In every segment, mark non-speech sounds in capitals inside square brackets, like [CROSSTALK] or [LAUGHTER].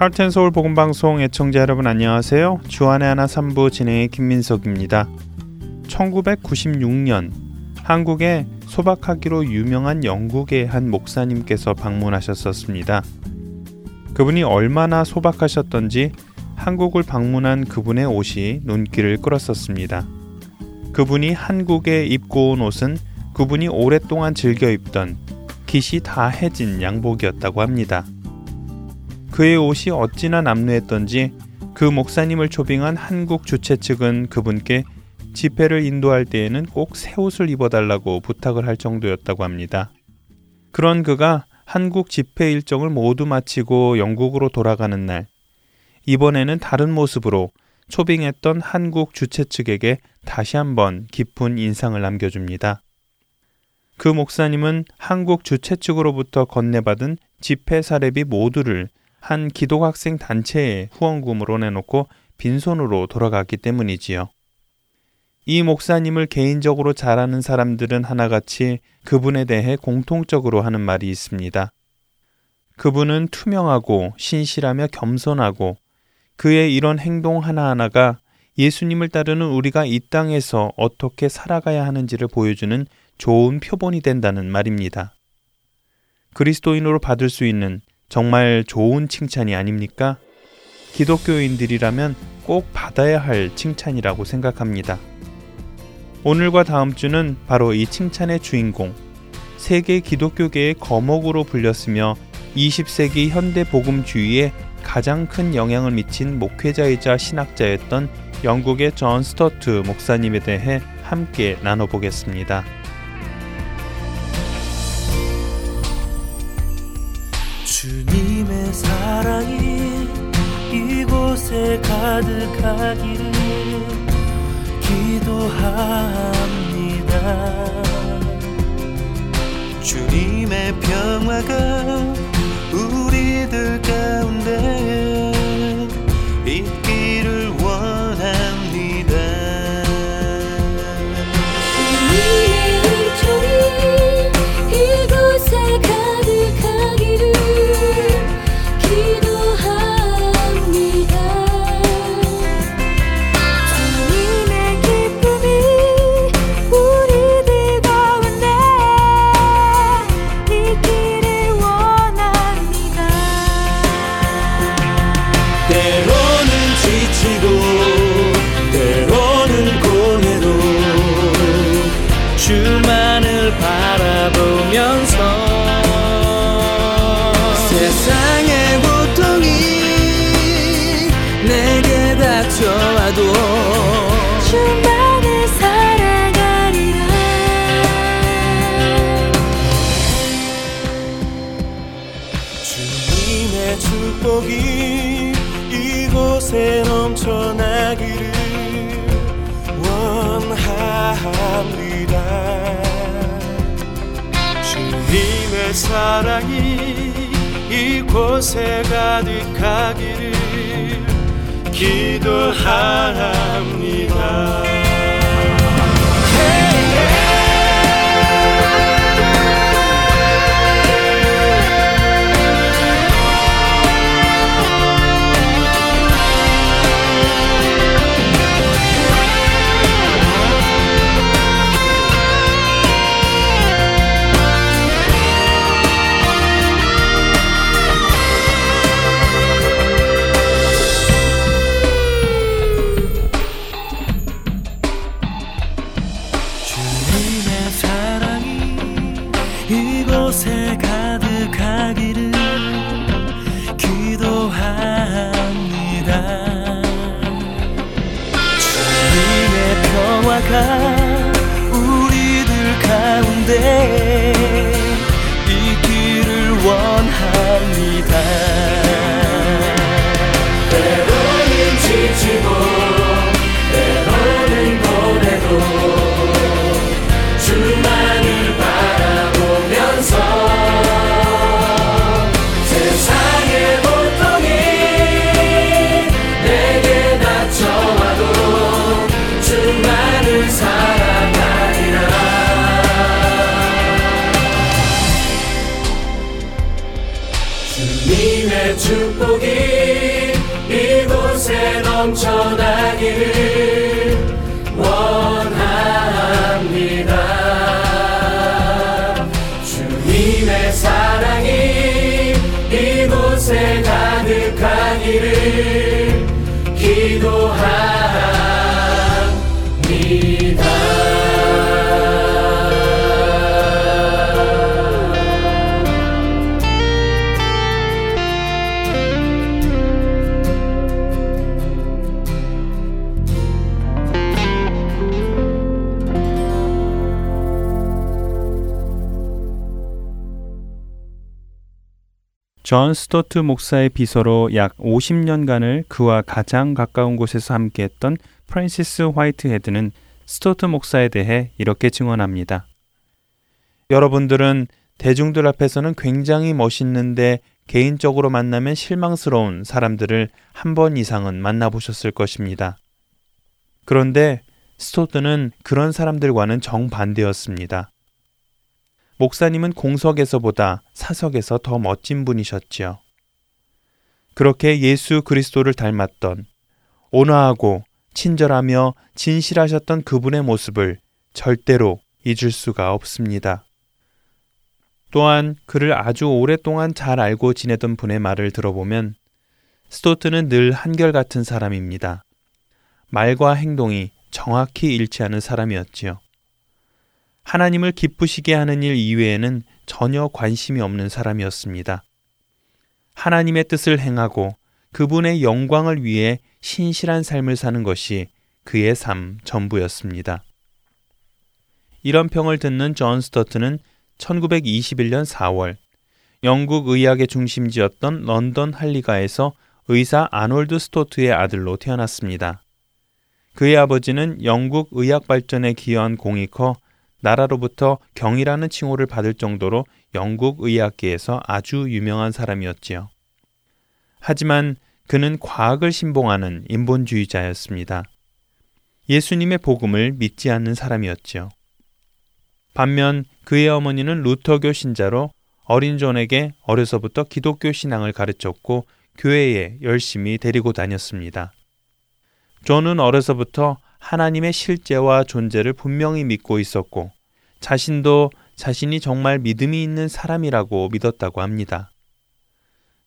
하트앤서울 복음 방송 애청자 여러분 안녕하세요. 주안의 하나 3부 진행의 김민석입니다. 1996년 한국에 소박하기로 유명한 영국의 한 목사님께서 방문하셨었습니다. 그분이 얼마나 소박하셨던지 한국을 방문한 그분의 옷이 눈길을 끌었었습니다. 그분이 한국에 입고 온 옷은 그분이 오랫동안 즐겨 입던 깃이 다 해진 양복이었다고 합니다. 그의 옷이 어찌나 남루했던지 그 목사님을 초빙한 한국 주최 측은 그분께 집회를 인도할 때에는 꼭 새 옷을 입어달라고 부탁을 할 정도였다고 합니다. 그런 그가 한국 집회 일정을 모두 마치고 영국으로 돌아가는 날, 이번에는 다른 모습으로 초빙했던 한국 주최 측에게 다시 한번 깊은 인상을 남겨줍니다. 그 목사님은 한국 주최 측으로부터 건네받은 집회 사례비 모두를 한 기독학생 단체에 후원금으로 내놓고 빈손으로 돌아갔기 때문이지요. 이 목사님을 개인적으로 잘 아는 사람들은 하나같이 그분에 대해 공통적으로 하는 말이 있습니다. 그분은 투명하고 신실하며 겸손하고 그의 이런 행동 하나하나가 예수님을 따르는 우리가 이 땅에서 어떻게 살아가야 하는지를 보여주는 좋은 표본이 된다는 말입니다. 그리스도인으로 받을 수 있는 정말 좋은 칭찬이 아닙니까? 기독교인들이라면 꼭 받아야 할 칭찬이라고 생각합니다. 오늘과 다음 주는 바로 이 칭찬의 주인공, 세계 기독교계의 거목으로 불렸으며 20세기 현대 복음주의에 가장 큰 영향을 미친 목회자이자 신학자였던 영국의 존 스토트 목사님에 대해 함께 나눠보겠습니다. 주님의 사랑이 이곳에 가득하기를 기도합니다. 주님의 평화가 우리들 가운데 사랑이 이곳에 가득하기를 기도합니다. 존 스토트 목사의 비서로 약 50년간을 그와 가장 가까운 곳에서 함께했던 프랜시스 화이트헤드는 스토트 목사에 대해 이렇게 증언합니다. 여러분들은 대중들 앞에서는 굉장히 멋있는데 개인적으로 만나면 실망스러운 사람들을 한 번 이상은 만나보셨을 것입니다. 그런데 스토트는 그런 사람들과는 정반대였습니다. 목사님은 공석에서보다 사석에서 더 멋진 분이셨지요. 그렇게 예수 그리스도를 닮았던 온화하고 친절하며 진실하셨던 그분의 모습을 절대로 잊을 수가 없습니다. 또한 그를 아주 오랫동안 잘 알고 지내던 분의 말을 들어보면 스토트는 늘 한결같은 사람입니다. 말과 행동이 정확히 일치하는 사람이었지요. 하나님을 기쁘시게 하는 일 이외에는 전혀 관심이 없는 사람이었습니다. 하나님의 뜻을 행하고 그분의 영광을 위해 신실한 삶을 사는 것이 그의 삶 전부였습니다. 이런 평을 듣는 존 스토트는 1921년 4월 영국 의학의 중심지였던 런던 할리가에서 의사 아놀드 스토트의 아들로 태어났습니다. 그의 아버지는 영국 의학 발전에 기여한 공이 커 나라로부터 경이라는 칭호를 받을 정도로 영국 의학계에서 아주 유명한 사람이었지요. 하지만 그는 과학을 신봉하는 인본주의자였습니다. 예수님의 복음을 믿지 않는 사람이었지요. 반면 그의 어머니는 루터교 신자로 어린 존에게 어려서부터 기독교 신앙을 가르쳤고 교회에 열심히 데리고 다녔습니다. 존은 어려서부터 하나님의 실제와 존재를 분명히 믿고 있었고 자신도 자신이 정말 믿음이 있는 사람이라고 믿었다고 합니다.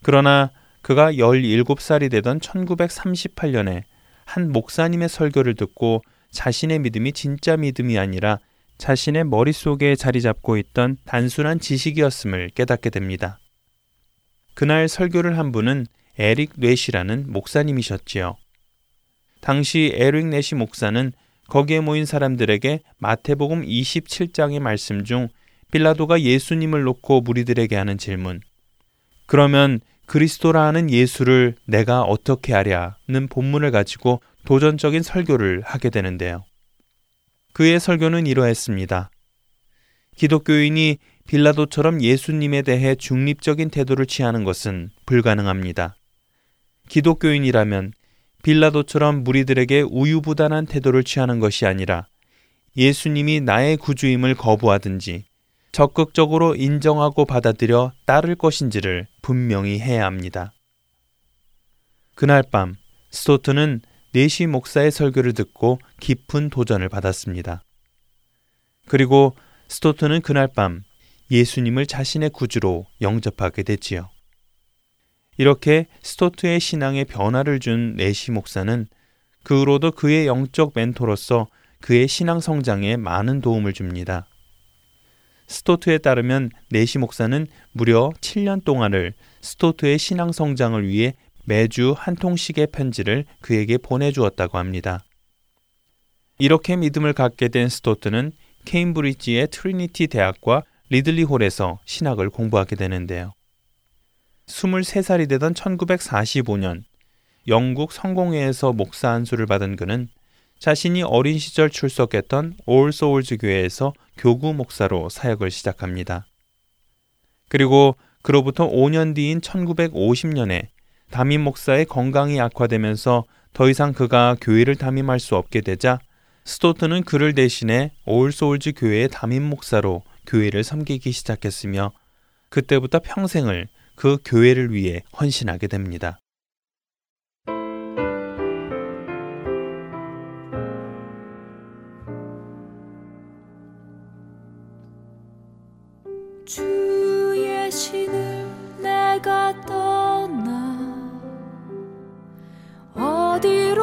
그러나 그가 17살이 되던 1938년에 한 목사님의 설교를 듣고 자신의 믿음이 진짜 믿음이 아니라 자신의 머릿속에 자리 잡고 있던 단순한 지식이었음을 깨닫게 됩니다. 그날 설교를 한 분은 에릭 뇌시라는 목사님이셨지요. 당시 에릭 네시 목사는 거기에 모인 사람들에게 마태복음 27장의 말씀 중 빌라도가 예수님을 놓고 무리들에게 하는 질문. 그러면 그리스도라 하는 예수를 내가 어떻게 하랴는 본문을 가지고 도전적인 설교를 하게 되는데요. 그의 설교는 이러했습니다. 기독교인이 빌라도처럼 예수님에 대해 중립적인 태도를 취하는 것은 불가능합니다. 기독교인이라면 빌라도처럼 무리들에게 우유부단한 태도를 취하는 것이 아니라 예수님이 나의 구주임을 거부하든지 적극적으로 인정하고 받아들여 따를 것인지를 분명히 해야 합니다. 그날 밤 스토트는 네시 목사의 설교를 듣고 깊은 도전을 받았습니다. 그리고 스토트는 그날 밤 예수님을 자신의 구주로 영접하게 됐지요. 이렇게 스토트의 신앙에 변화를 준 네시 목사는 그 후로도 그의 영적 멘토로서 그의 신앙 성장에 많은 도움을 줍니다. 스토트에 따르면 네시 목사는 무려 7년 동안을 스토트의 신앙 성장을 위해 매주 한 통씩의 편지를 그에게 보내주었다고 합니다. 이렇게 믿음을 갖게 된 스토트는 케임브리지의 트리니티 대학과 리들리 홀에서 신학을 공부하게 되는데요. 23살이 되던 1945년 영국 성공회에서 목사 안수를 받은 그는 자신이 어린 시절 출석했던 올 소울즈 교회에서 교구 목사로 사역을 시작합니다. 그리고 그로부터 5년 뒤인 1950년에 담임 목사의 건강이 악화되면서 더 이상 그가 교회를 담임할 수 없게 되자 스토트는 그를 대신해 올 소울즈 교회의 담임 목사로 교회를 섬기기 시작했으며 그때부터 평생을 그 교회를 위해 헌신하게 됩니다. 주의 신을 내가 떠나 어디로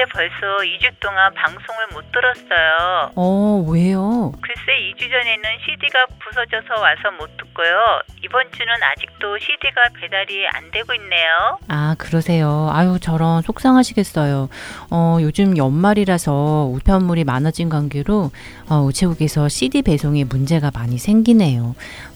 근데 벌써 2주 동안 방송을 못 들었어요. 어, 왜요? 글쎄 2주 전에는 CD가 부서져서 와서 못 듣고요. 이번 주는 아직도 CD가 배달이 안 되고 있네요. 아, 그러세요. 아유, 저런 속상하시겠어요. 어, 요즘 연말이라서 우편물이 많아진 관계로 어, 우체국에서 CD 배송에 문제가 많이 생기네요.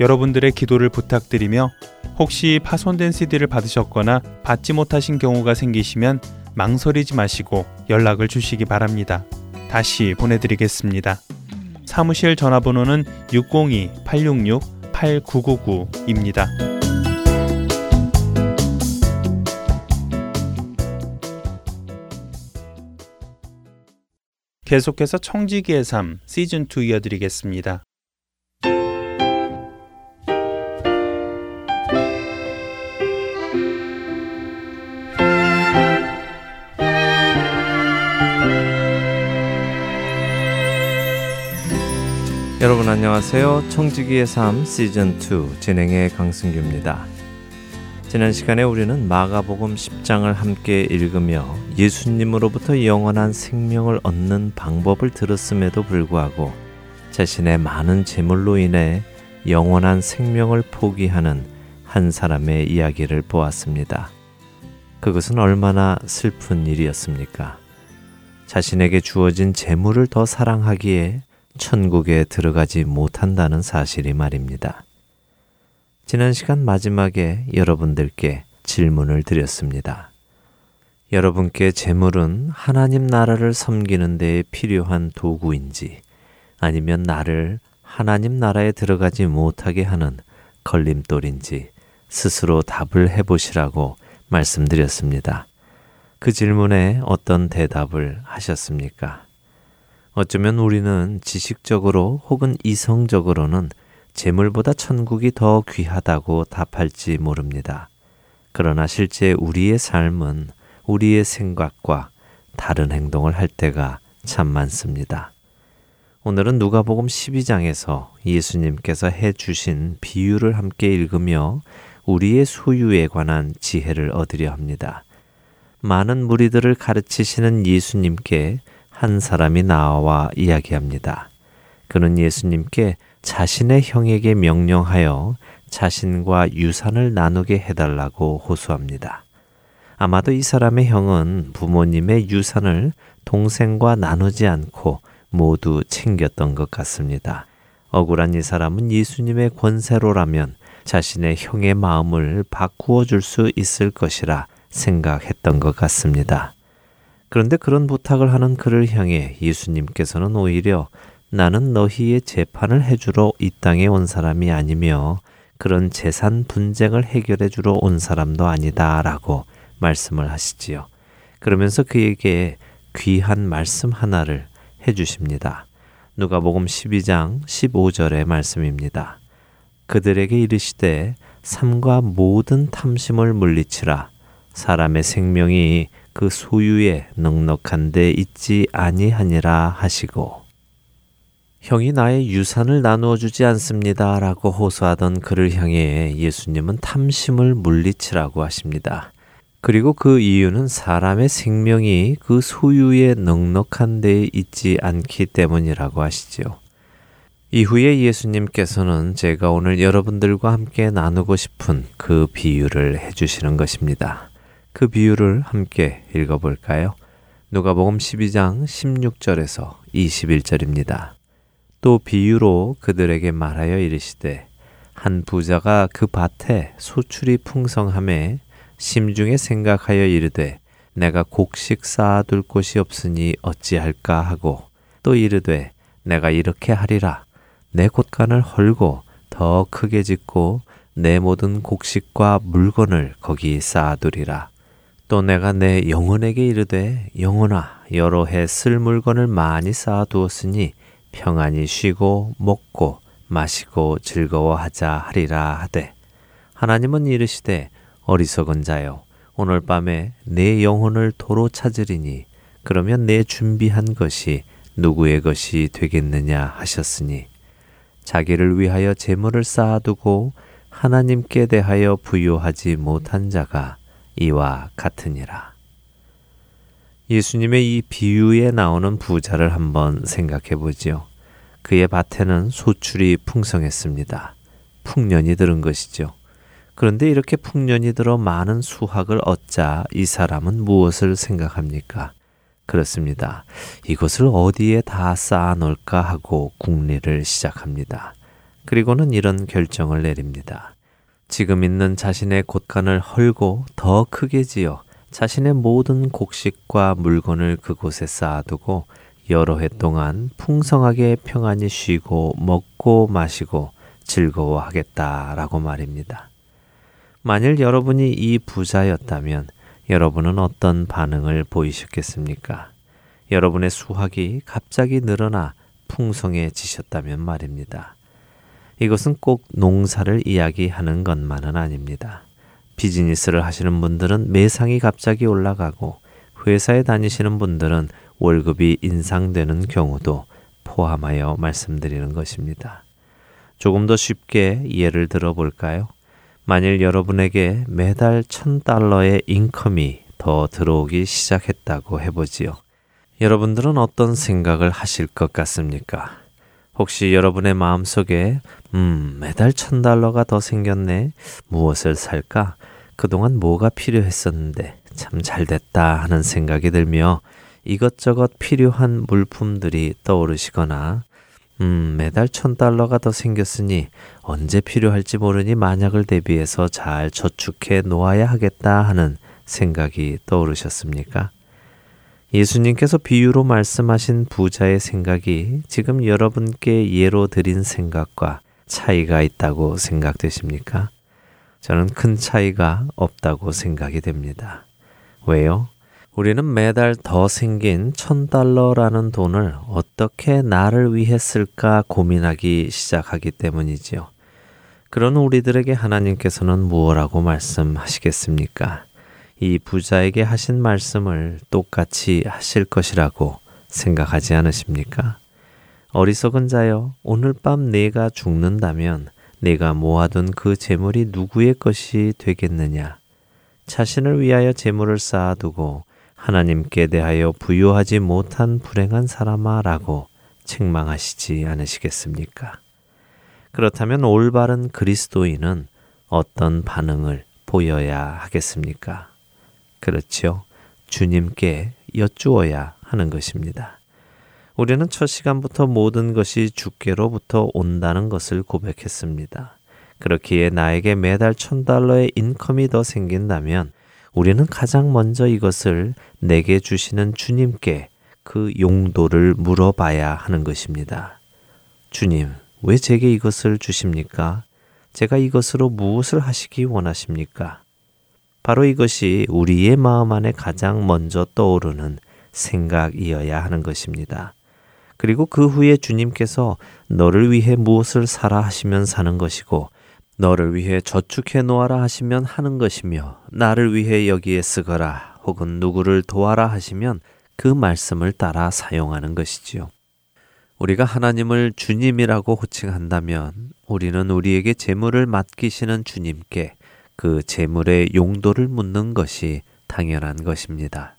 여러분들의 기도를 부탁드리며 혹시 파손된 CD를 받으셨거나 받지 못하신 경우가 생기시면 망설이지 마시고 연락을 주시기 바랍니다. 다시 보내드리겠습니다. 사무실 전화번호는 602-866-8999입니다. 계속해서 청지기의 삶 시즌 2 이어드리겠습니다. 여러분 안녕하세요. 청지기의 삶 시즌 2 진행의 강승규입니다. 지난 시간에 우리는 마가복음 10장을 함께 읽으며 예수님으로부터 영원한 생명을 얻는 방법을 들었음에도 불구하고 자신의 많은 재물로 인해 영원한 생명을 포기하는 한 사람의 이야기를 보았습니다. 그것은 얼마나 슬픈 일이었습니까? 자신에게 주어진 재물을 더 사랑하기에 천국에 들어가지 못한다는 사실이 말입니다. 지난 시간 마지막에 여러분들께 질문을 드렸습니다. 여러분께 재물은 하나님 나라를 섬기는 데 필요한 도구인지 아니면 나를 하나님 나라에 들어가지 못하게 하는 걸림돌인지 스스로 답을 해보시라고 말씀드렸습니다. 그 질문에 어떤 대답을 하셨습니까? 어쩌면 우리는 지식적으로 혹은 이성적으로는 재물보다 천국이 더 귀하다고 답할지 모릅니다. 그러나 실제 우리의 삶은 우리의 생각과 다른 행동을 할 때가 참 많습니다. 오늘은 누가복음 12장에서 예수님께서 해 주신 비유를 함께 읽으며 우리의 소유에 관한 지혜를 얻으려 합니다. 많은 무리들을 가르치시는 예수님께 한 사람이 나와 이야기합니다. 그는 예수님께 자신의 형에게 명령하여 자신과 유산을 나누게 해달라고 호소합니다. 아마도 이 사람의 형은 부모님의 유산을 동생과 나누지 않고 모두 챙겼던 것 같습니다. 억울한 이 사람은 예수님의 권세로라면 자신의 형의 마음을 바꾸어 줄 수 있을 것이라 생각했던 것 같습니다. 그런데 그런 부탁을 하는 그를 향해 예수님께서는 오히려 나는 너희의 재판을 해주러 이 땅에 온 사람이 아니며 그런 재산 분쟁을 해결해 주러 온 사람도 아니다 라고 말씀을 하시지요. 그러면서 그에게 귀한 말씀 하나를 해 주십니다. 누가복음 12장 15절의 말씀입니다. 그들에게 이르시되 삶과 모든 탐심을 물리치라 사람의 생명이 그 소유에 넉넉한 데 있지 아니하니라 하시고 형이 나의 유산을 나누어 주지 않습니다. 라고 호소하던 그를 향해 예수님은 탐심을 물리치라고 하십니다. 그리고 그 이유는 사람의 생명이 그 소유에 넉넉한 데에 있지 않기 때문이라고 하시지요. 이후에 예수님께서는 제가 오늘 여러분들과 함께 나누고 싶은 그 비유를 해주시는 것입니다. 그 비유를 함께 읽어볼까요? 누가복음 12장 16절에서 21절입니다. 또 비유로 그들에게 말하여 이르시되 한 부자가 그 밭에 소출이 풍성함에 심중에 생각하여 이르되 내가 곡식 쌓아둘 곳이 없으니 어찌할까 하고 또 이르되 내가 이렇게 하리라 내 곳간을 헐고 더 크게 짓고 내 모든 곡식과 물건을 거기 쌓아두리라 또 내가 내 영혼에게 이르되 영혼아 여러 해 쓸 물건을 많이 쌓아 두었으니 평안히 쉬고 먹고 마시고 즐거워하자 하리라 하되 하나님은 이르시되 어리석은 자여 오늘 밤에 내 영혼을 도로 찾으리니 그러면 내 준비한 것이 누구의 것이 되겠느냐 하셨으니 자기를 위하여 재물을 쌓아두고 하나님께 대하여 부요하지 못한 자가 이와 같으니라. 예수님의 이 비유에 나오는 부자를 한번 생각해 보지요. 그의 밭에는 소출이 풍성했습니다. 풍년이 들은 것이죠. 그런데 이렇게 풍년이 들어 많은 수확을 얻자 이 사람은 무엇을 생각합니까? 그렇습니다. 이것을 어디에 다 쌓아 놓을까 하고 궁리를 시작합니다. 그리고는 이런 결정을 내립니다. 지금 있는 자신의 곳간을 헐고 더 크게 지어 자신의 모든 곡식과 물건을 그곳에 쌓아두고 여러 해 동안 풍성하게 평안히 쉬고 먹고 마시고 즐거워하겠다라고 말입니다. 만일 여러분이 이 부자였다면 여러분은 어떤 반응을 보이셨겠습니까? 여러분의 수확이 갑자기 늘어나 풍성해지셨다면 말입니다. 이것은 꼭 농사를 이야기하는 것만은 아닙니다. 비즈니스를 하시는 분들은 매상이 갑자기 올라가고 회사에 다니시는 분들은 월급이 인상되는 경우도 포함하여 말씀드리는 것입니다. 조금 더 쉽게 예를 들어 볼까요? 만일 여러분에게 매달 천달러의 인컴이 더 들어오기 시작했다고 해보지요. 여러분들은 어떤 생각을 하실 것 같습니까? 혹시 여러분의 마음속에 음, 매달 천 달러가 더 생겼네. 무엇을 살까? 그동안 뭐가 필요했었는데 참 잘 됐다 하는 생각이 들며 이것저것 필요한 물품들이 떠오르시거나 음, 매달 천 달러가 더 생겼으니 언제 필요할지 모르니 만약을 대비해서 잘 저축해 놓아야 하겠다 하는 생각이 떠오르셨습니까? 예수님께서 비유로 말씀하신 부자의 생각이 지금 여러분께 예로 드린 생각과 차이가 있다고 생각되십니까? 저는 큰 차이가 없다고 생각이 됩니다. 왜요? 우리는 매달 더 생긴 천 달러라는 돈을 어떻게 나를 위해 쓸까 고민하기 시작하기 때문이지요. 그런 우리들에게 하나님께서는 무엇라고 말씀하시겠습니까? 이 부자에게 하신 말씀을 똑같이 하실 것이라고 생각하지 않으십니까? 어리석은 자여, 오늘 밤 내가 죽는다면 내가 모아둔 그 재물이 누구의 것이 되겠느냐? 자신을 위하여 재물을 쌓아두고 하나님께 대하여 부유하지 못한 불행한 사람아 라고 책망하시지 않으시겠습니까? 그렇다면 올바른 그리스도인은 어떤 반응을 보여야 하겠습니까? 그렇지요. 주님께 여쭈어야 하는 것입니다. 우리는 첫 시간부터 모든 것이 주께로부터 온다는 것을 고백했습니다. 그렇기에 나에게 매달 천 달러의 인컴이 더 생긴다면 우리는 가장 먼저 이것을 내게 주시는 주님께 그 용도를 물어봐야 하는 것입니다. 주님, 왜 제게 이것을 주십니까? 제가 이것으로 무엇을 하시기 원하십니까? 바로 이것이 우리의 마음 안에 가장 먼저 떠오르는 생각이어야 하는 것입니다. 그리고 그 후에 주님께서 너를 위해 무엇을 사라 하시면 사는 것이고 너를 위해 저축해 놓아라 하시면 하는 것이며 나를 위해 여기에 쓰거라 혹은 누구를 도와라 하시면 그 말씀을 따라 사용하는 것이지요. 우리가 하나님을 주님이라고 호칭한다면 우리는 우리에게 재물을 맡기시는 주님께 그 재물의 용도를 묻는 것이 당연한 것입니다.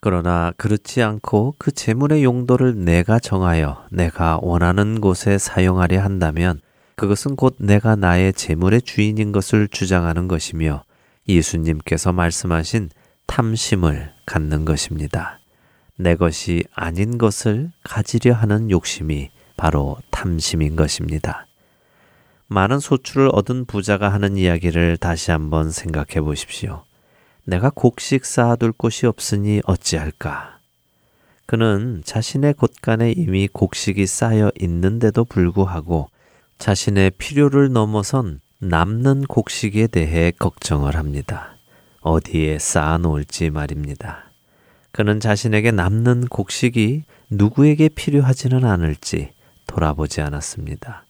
그러나 그렇지 않고 그 재물의 용도를 내가 정하여 내가 원하는 곳에 사용하려 한다면 그것은 곧 내가 나의 재물의 주인인 것을 주장하는 것이며 예수님께서 말씀하신 탐심을 갖는 것입니다. 내 것이 아닌 것을 가지려 하는 욕심이 바로 탐심인 것입니다. 많은 소출을 얻은 부자가 하는 이야기를 다시 한번 생각해 보십시오. 내가 곡식 쌓아둘 곳이 없으니 어찌할까? 그는 자신의 곳간에 이미 곡식이 쌓여 있는데도 불구하고 자신의 필요를 넘어선 남는 곡식에 대해 걱정을 합니다. 어디에 쌓아 놓을지 말입니다. 그는 자신에게 남는 곡식이 누구에게 필요하지는 않을지 돌아보지 않았습니다.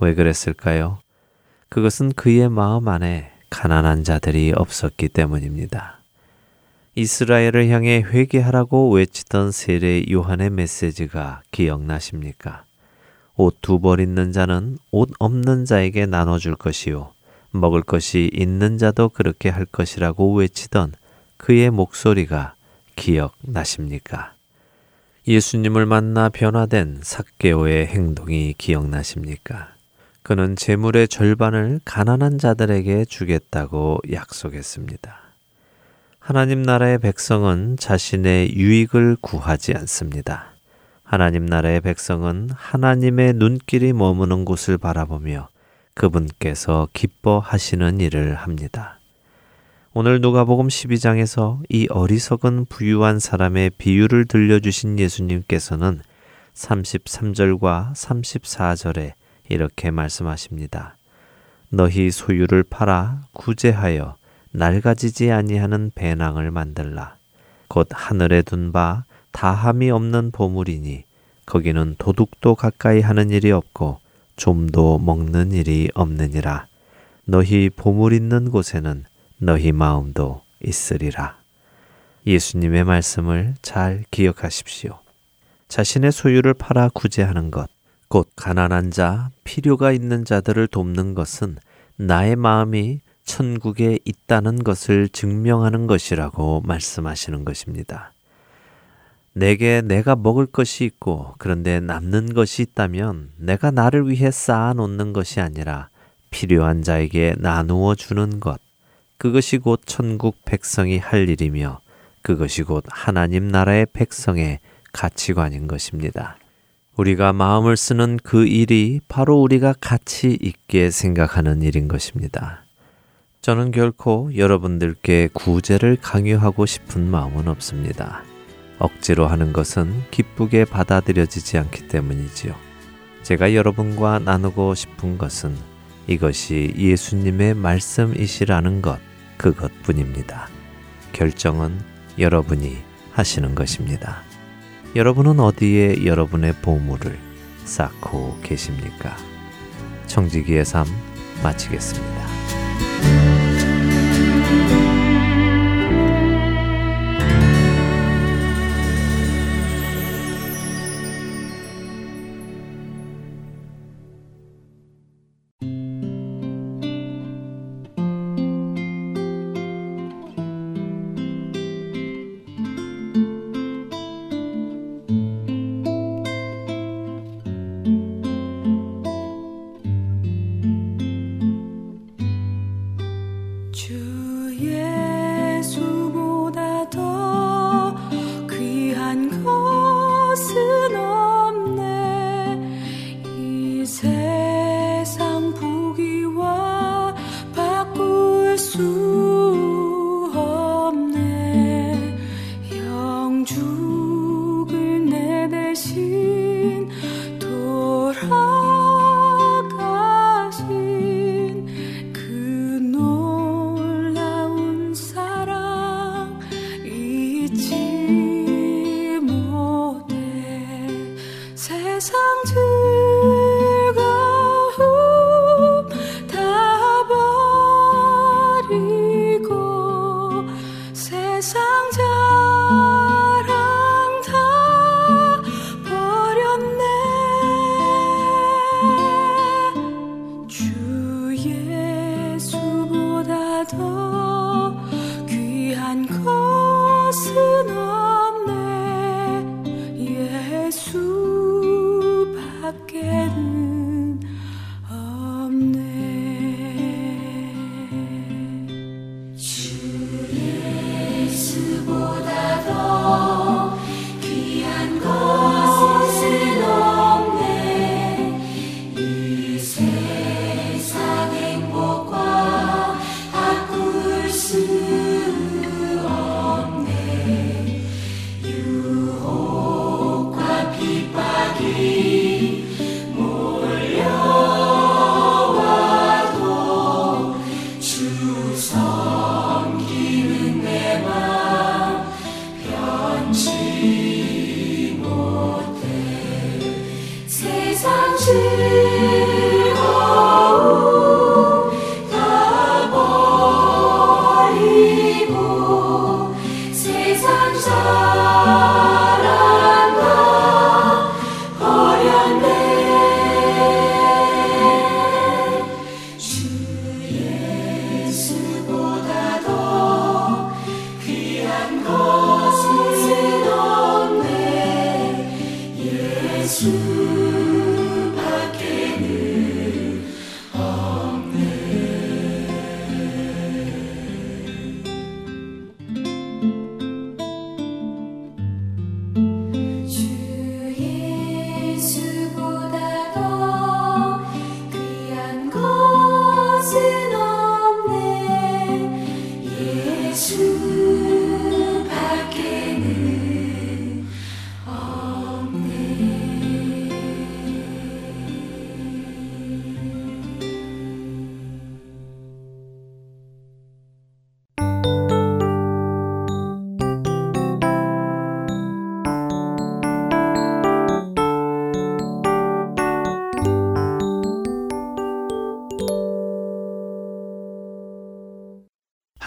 왜 그랬을까요? 그것은 그의 마음 안에 가난한 자들이 없었기 때문입니다. 이스라엘을 향해 회개하라고 외치던 세례 요한의 메시지가 기억나십니까? 옷 두 벌 있는 자는 옷 없는 자에게 나눠줄 것이요. 먹을 것이 있는 자도 그렇게 할 것이라고 외치던 그의 목소리가 기억나십니까? 예수님을 만나 변화된 삭개오의 행동이 기억나십니까? 그는 재물의 절반을 가난한 자들에게 주겠다고 약속했습니다. 하나님 나라의 백성은 자신의 유익을 구하지 않습니다. 하나님 나라의 백성은 하나님의 눈길이 머무는 곳을 바라보며 그분께서 기뻐하시는 일을 합니다. 오늘 누가복음 12장에서 이 어리석은 부유한 사람의 비유를 들려주신 예수님께서는 33절과 34절에 이렇게 말씀하십니다. 너희 소유를 팔아 구제하여 낡아지지 아니하는 배낭을 만들라. 곧 하늘에 둔 바 다함이 없는 보물이니 거기는 도둑도 가까이 하는 일이 없고 좀도 먹는 일이 없느니라. 너희 보물 있는 곳에는 너희 마음도 있으리라. 예수님의 말씀을 잘 기억하십시오. 자신의 소유를 팔아 구제하는 것, 곧 가난한 자, 필요가 있는 자들을 돕는 것은 나의 마음이 천국에 있다는 것을 증명하는 것이라고 말씀하시는 것입니다. 내게 내가 먹을 것이 있고 그런데 남는 것이 있다면 내가 나를 위해 쌓아 놓는 것이 아니라 필요한 자에게 나누어 주는 것. 그것이 곧 천국 백성이 할 일이며 그것이 곧 하나님 나라의 백성의 가치관인 것입니다. 우리가 마음을 쓰는 그 일이 바로 우리가 가치 있게 생각하는 일인 것입니다. 저는 결코 여러분들께 구제를 강요하고 싶은 마음은 없습니다. 억지로 하는 것은 기쁘게 받아들여지지 않기 때문이지요. 제가 여러분과 나누고 싶은 것은 이것이 예수님의 말씀이시라는 것, 그것 뿐입니다. 결정은 여러분이 하시는 것입니다. 여러분은 어디에 여러분의 보물을 쌓고 계십니까? 청지기의 삶 마치겠습니다. soon.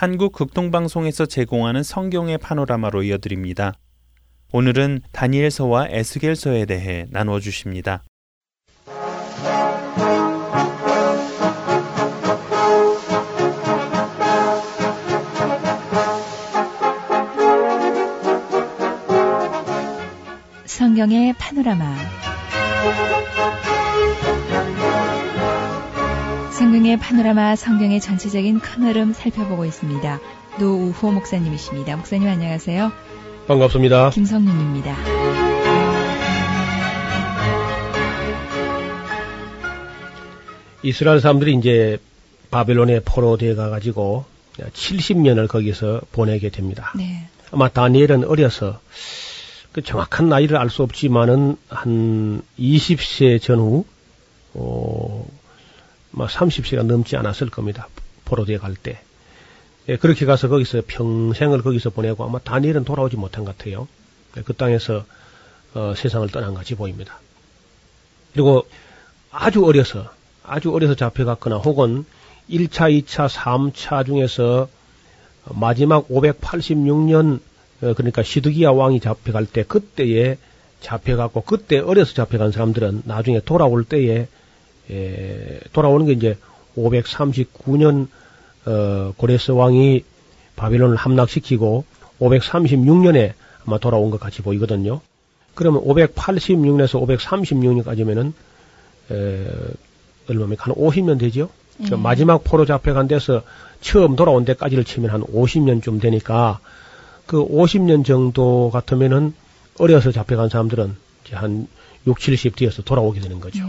한국 극동방송에서 제공하는 성경의 파노라마로 이어드립니다. 오늘은 다니엘서와 에스겔서에 대해 나누어 주십니다. 성경의 파노라마 성경의 파노라마 성경의 전체적인 큰 흐름 살펴보고 있습니다. 노우호 목사님이십니다. 목사님 안녕하세요. 반갑습니다. 김성윤입니다. 이스라엘 사람들이 이제 바벨론에 포로 되어 가 가지고 70년을 거기서 보내게 됩니다. 네. 아마 다니엘은 어려서 그 정확한 나이를 알 수 없지만은 한 20세 전후 어, 뭐 30세가 넘지 않았을 겁니다. 포로되어 갈 때. 예, 그렇게 가서 거기서 평생을 거기서 보내고 아마 다니엘은 돌아오지 못한 것 같아요. 예, 그 땅에서 어, 세상을 떠난 같이 보입니다. 그리고 아주 어려서 아주 어려서 잡혀갔거나 혹은 1차, 2차, 3차 중에서 마지막 586년 어, 그러니까 시드기야 왕이 잡혀갈 때 그때에 잡혀갔고 그때 어려서 잡혀간 사람들은 나중에 돌아올 때에 에, 돌아오는 게 이제 539년 어, 고레스 왕이 바빌론을 함락시키고 536년에 아마 돌아온 것 같이 보이거든요. 그러면 586년에서 536년까지면은 에, 얼마면 한 50년 되죠. 그 음. 마지막 포로 잡혀간 데서 처음 돌아온 데까지를 치면 한 50년쯤 되니까 그 50년 정도 같으면은 어려서 잡혀간 사람들은 이제 한 6, 70 뒤에서 돌아오게 되는 거죠. 이제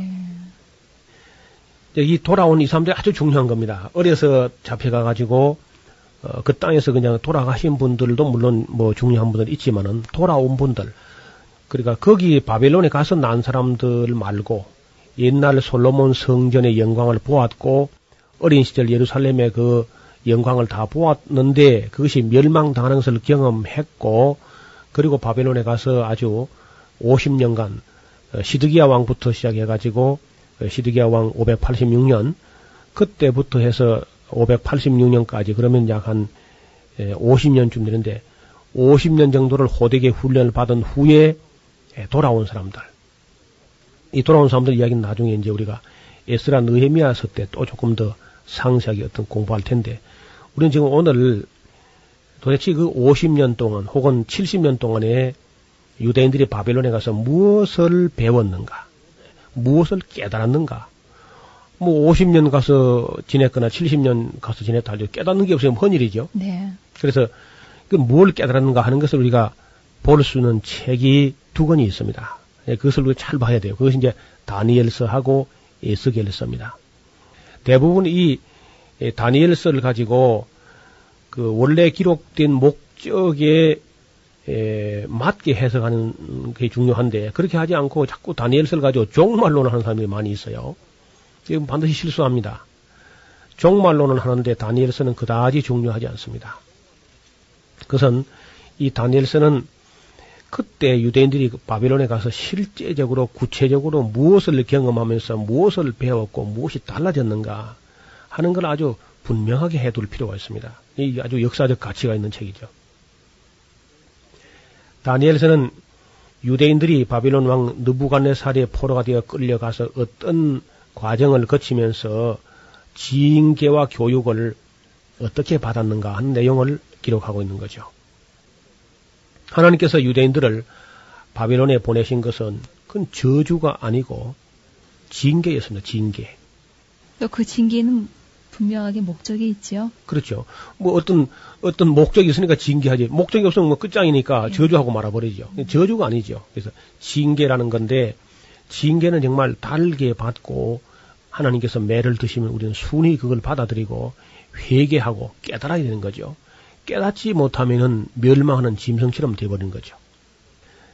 이 돌아온 이 사람들이 아주 중요한 겁니다. 어려서 잡혀가 가지고 어, 그 땅에서 그냥 돌아가신 분들도 물론 뭐 중요한 분들 있지만은 돌아온 분들 그러니까 거기 바벨론에 가서 난 사람들 말고 옛날 솔로몬 성전의 영광을 보았고 어린 시절 예루살렘의 그 영광을 다 보았는데 그것이 멸망당하는 것을 경험했고 그리고 바벨론에 가서 아주 50년간 어, 시드기야 왕부터 시작해가지고 어, 시드기야 왕 586년 그때부터 해서 586년까지 그러면 약 한 50년쯤 되는데 50년 정도를 호되게 훈련을 받은 후에 예, 돌아온 사람들. 이 돌아온 사람들 이야기는 나중에 이제 우리가 에스라 느헤미야서 때 또 조금 더 상세하게 어떤 공부할 텐데 우리는 지금 오늘 도대체 그 50년 동안 혹은 70년 동안에 유대인들이 바벨론에 가서 무엇을 배웠는가, 무엇을 깨달았는가. 뭐 50년 가서 지냈거나 70년 가서 지냈다 하죠. 깨닫는 게 없으면 헌일이죠. 네. 그래서 그 뭘 깨달았는가 하는 것을 우리가 볼 수 있는 책이 두 권이 있습니다. 예, 그것을 우리가 잘 봐야 돼요. 그것이 이제 다니엘서하고 에스겔서입니다. 대부분 이 예, 다니엘서를 가지고 그 원래 기록된 목적에 에, 맞게 해석하는 게 중요한데 그렇게 하지 않고 자꾸 다니엘서를 가지고 종말론을 하는 사람들이 많이 있어요. 지금 반드시 실수합니다. 종말론을 하는데 다니엘서는 그다지 중요하지 않습니다. 그것은 이 다니엘서는 그때 유대인들이 그 바빌론에 가서 실제적으로 구체적으로 무엇을 경험하면서 무엇을 배웠고 무엇이 달라졌는가 하는 걸 아주 분명하게 해둘 필요가 있습니다. 이 아주 역사적 가치가 있는 책이죠. 다니엘서는 유대인들이 바빌론 왕 느부갓네살의 포로가 되어 끌려가서 어떤 과정을 거치면서 징계와 교육을 어떻게 받았는가 하는 내용을 기록하고 있는 거죠. 하나님께서 유대인들을 바빌론에 보내신 것은 그건 저주가 아니고 징계였습니다. 징계. 또 그 징계는 분명하게 목적이 있지요. 그렇죠. 뭐 어떤 어떤 목적이 있으니까 징계하지. 목적이 없으면 뭐 끝장이니까 저주하고 말아버리죠. 저주가 아니죠. 그래서 징계라는 건데 징계는 정말 달게 받고 하나님께서 매를 드시면 우리는 순히 그걸 받아들이고 회개하고 깨달아야 되는 거죠. 깨닫지 못하면은 멸망하는 짐승처럼 되어버린 거죠.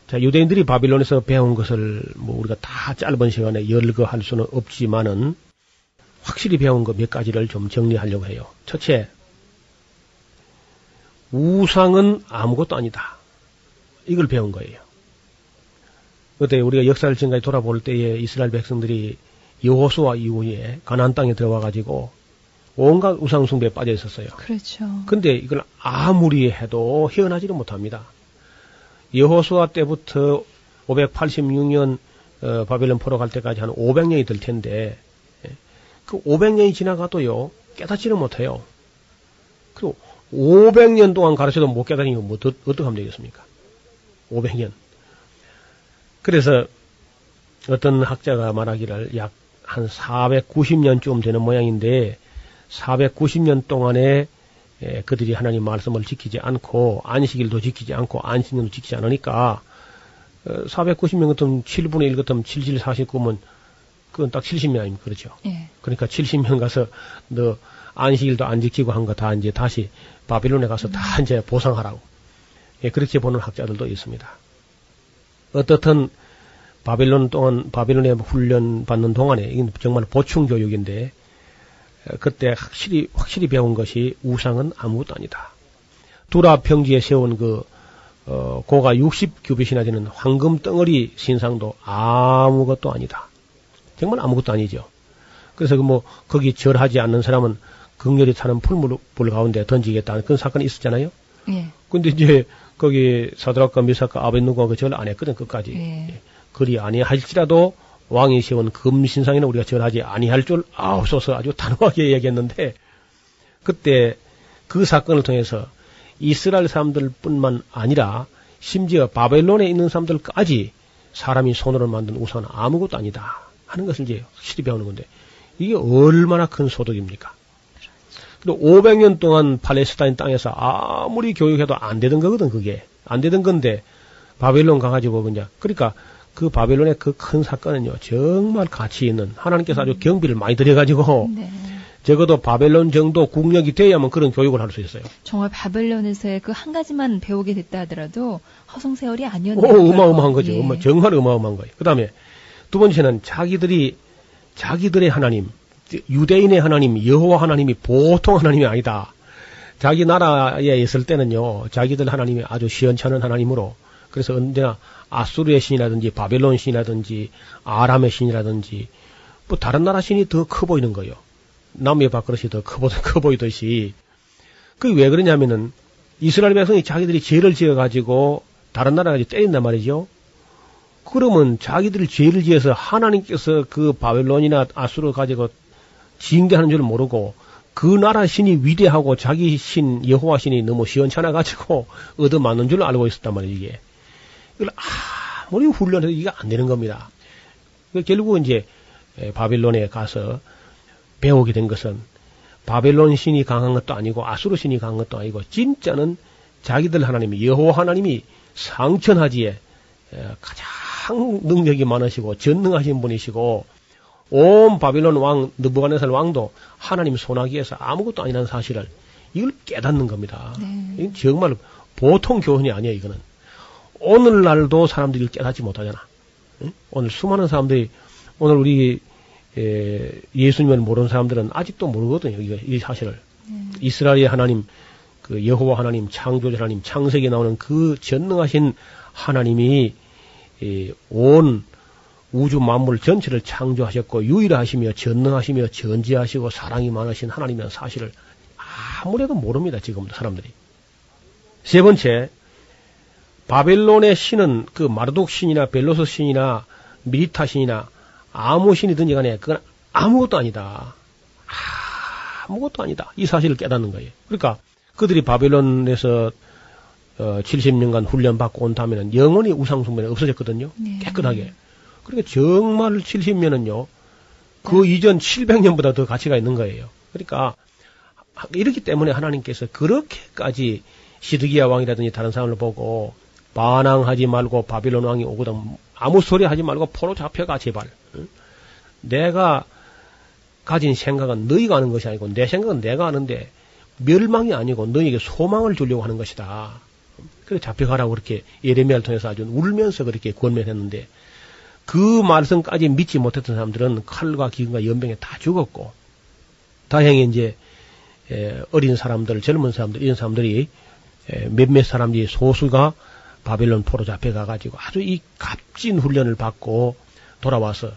자, 유대인들이 바빌론에서 배운 것을 뭐 우리가 다 짧은 시간에 열거할 수는 없지만은 확실히 배운 거몇 가지를 좀 정리하려고 해요. 첫째, 우상은 아무것도 아니다. 이걸 배운 거예요. 그때 우리가 역사를 지금까지 돌아볼 때에 이스라엘 백성들이 여호수아 이후에 가나안 땅에 들어와 가지고 온갖 우상 숭배에 빠져 있었어요. 그렇죠. 근데 이걸 아무리 해도 헤어나지를 못합니다. 여호수아 때부터 586년 어, 바벨론 포로 갈 때까지 한 500년이 될 텐데 예, 그 500년이 지나가도요 깨닫지를 못해요. 그리고 500년 동안 가르쳐도 못 깨닫으면 뭐 어떠, 어떡하면 되겠습니까? 500년. 그래서 어떤 학자가 말하기를 약 한 490년쯤 되는 모양인데 490년 동안에 예, 그들이 하나님 말씀을 지키지 않고 안식일도 지키지 않고 안식년도 지키지 않으니까 어, 490년 같으면 7분의 1 같으면 77, 49면 그건 딱 70년 아닙니까? 그렇죠? 예. 그러니까 70년 가서 너 안식일도 안 지키고 한 거 다 이제 다시 바빌론에 가서 다 이제 보상하라고. 예, 그렇게 보는 학자들도 있습니다. 어떻든 바빌론 동안 바빌론에 훈련 받는 동안에 이건 정말 보충 교육인데 어, 그때 확실히 확실히 배운 것이 우상은 아무것도 아니다. 두라 평지에 세운 그 어, 고가 60규빗이나 되는 황금 덩어리 신상도 아무것도 아니다. 정말 아무것도 아니죠. 그래서 그 뭐 거기 절하지 않는 사람은 극렬히 타는 풀물 가운데 던지겠다는 그런 사건이 있었잖아요. 예. 근데 이제 거기 사드락과 미사카 아벤누고가 그 절 안 했거든 끝까지. 예. 그리 아니할지라도 왕이 세운 금신상에는 우리가 절하지 아니할 줄 아옵소서 아주 단호하게 얘기했는데 그때 그 사건을 통해서 이스라엘 사람들뿐만 아니라 심지어 바벨론에 있는 사람들까지 사람이 손으로 만든 우상은 아무것도 아니다 하는 것을 이제 확실히 배우는 건데 이게 얼마나 큰 소득입니까? 그리고 500년 동안 팔레스타인 땅에서 아무리 교육해도 안 되던 거거든 그게 안 되던 건데 바벨론 가가지고 그냥 그러니까 그 바벨론의 그 큰 사건은요 정말 가치 있는 하나님께서 아주 경비를 많이 들여가지고 네. 적어도 바벨론 정도 국력이 돼야만 그런 교육을 할 수 있어요. 정말 바벨론에서의 그 한 가지만 배우게 됐다 하더라도 허송세월이 오, 아니었네요. 어마어마한 거죠. 예. 정말 어마어마한 거예요. 그 다음에 두 번째는 자기들이 자기들의 하나님, 유대인의 하나님, 여호와 하나님이 보통 하나님이 아니다. 자기 나라에 있을 때는요, 자기들 하나님이 아주 시원찮은 하나님으로 그래서 언제나 아수르의 신이라든지 바벨론 신이라든지 아람의 신이라든지 뭐 다른 나라 신이 더 커 보이는 거예요. 남의 밥그릇이 더 커, 보, 커 보이듯이. 그게 왜 그러냐면은 이스라엘 백성이 자기들이 죄를 지어가지고 다른 나라가 때린단 말이죠. 그러면 자기들 죄를 지어서 하나님께서 그 바벨론이나 아수르 가지고 징계하는 줄 모르고 그 나라 신이 위대하고 자기 신 여호와 신이 너무 시원찮아 가지고 [LAUGHS] 얻어맞는 줄 알고 있었단 말이에요 이게. 이걸 아무리 훈련해도 이게 안 되는 겁니다. 그 결국은 이제 에, 바벨론에 가서 배우게 된 것은 바벨론 신이 강한 것도 아니고 아수르 신이 강한 것도 아니고 진짜는 자기들 하나님이 여호와 하나님이 상천하지에 에, 가장 능력이 많으시고 전능하신 분이시고 온 바빌론 왕 느부갓네살 왕도 하나님 손아귀에서 아무것도 아니라는 사실을 이걸 깨닫는 겁니다. 네. 이건 정말 보통 교훈이 아니에요. 이거는 오늘날도 사람들이 깨닫지 못하잖아. 응? 오늘 수많은 사람들이 오늘 우리 에, 예수님을 모르는 사람들은 아직도 모르거든요. 이거, 이 사실을 이스라엘의 하나님, 그 여호와 하나님, 창조주 하나님, 창세기에 나오는 그 전능하신 하나님이 이, 온 우주 만물 전체를 창조하셨고 유일하시며 전능하시며 전지하시고 사랑이 많으신 하나님이라는 사실을 아무래도 모릅니다. 지금도 사람들이. 세 번째, 바벨론의 신은 그 마르독 신이나 벨로스 신이나 미리타 신이나 아무 신이든지 간에 그건 아무것도 아니다. 아무것도 아니다. 이 사실을 깨닫는 거예요. 그러니까 그들이 바벨론에서 어, 70년간 훈련받고 온 다음에는 영원히 우상숭배는 없어졌거든요. 네. 깨끗하게. 그러니까 정말 70년은요, 그 이전 700년보다 더 가치가 있는 거예요. 그러니까 이렇기 때문에 하나님께서 그렇게까지 시드기야 왕이라든지 다른 사람을 보고 반항하지 말고 바빌론 왕이 오거든 아무 소리 하지 말고 포로 잡혀가 제발. 응? 내가 가진 생각은 너희가 아는 것이 아니고 내 생각은 내가 아는데 멸망이 아니고 너희에게 소망을 주려고 하는 것이다. 그래 잡혀가라고 그렇게 예레미야를 통해서 아주 울면서 그렇게 권면했는데 그 말씀까지 믿지 못했던 사람들은 칼과 기근과 연병에 다 죽었고 다행히 이제 에, 어린 사람들, 젊은 사람들 이런 사람들이 에, 몇몇 사람들이 소수가 바벨론 포로 잡혀가 가지고 아주 이 값진 훈련을 받고 돌아와서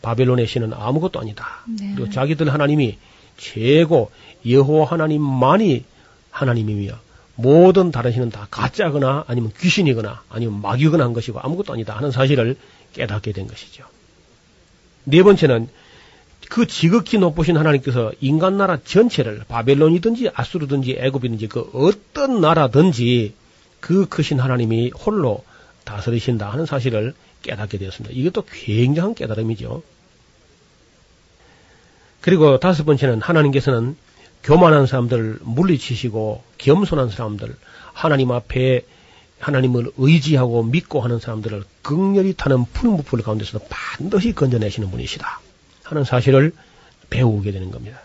바벨론의 신은 아무것도 아니다. 네. 그리고 자기들 하나님이 최고 여호와 하나님만이 하나님이며 모든 다른 신은 다 가짜거나 아니면 귀신이거나 아니면 마귀거나 한 것이고 아무것도 아니다 하는 사실을 깨닫게 된 것이죠. 네 번째는 그 지극히 높으신 하나님께서 인간 나라 전체를 바벨론이든지 아수르든지 애굽이든지 그 어떤 나라든지 그 크신 하나님이 홀로 다스리신다 하는 사실을 깨닫게 되었습니다. 이것도 굉장한 깨달음이죠. 그리고 다섯 번째는 하나님께서는 교만한 사람들 물리치시고 겸손한 사람들 하나님 앞에 하나님을 의지하고 믿고 하는 사람들을 극렬히 타는 풀무풀 가운데서 반드시 건져내시는 분이시다 하는 사실을 배우게 되는 겁니다.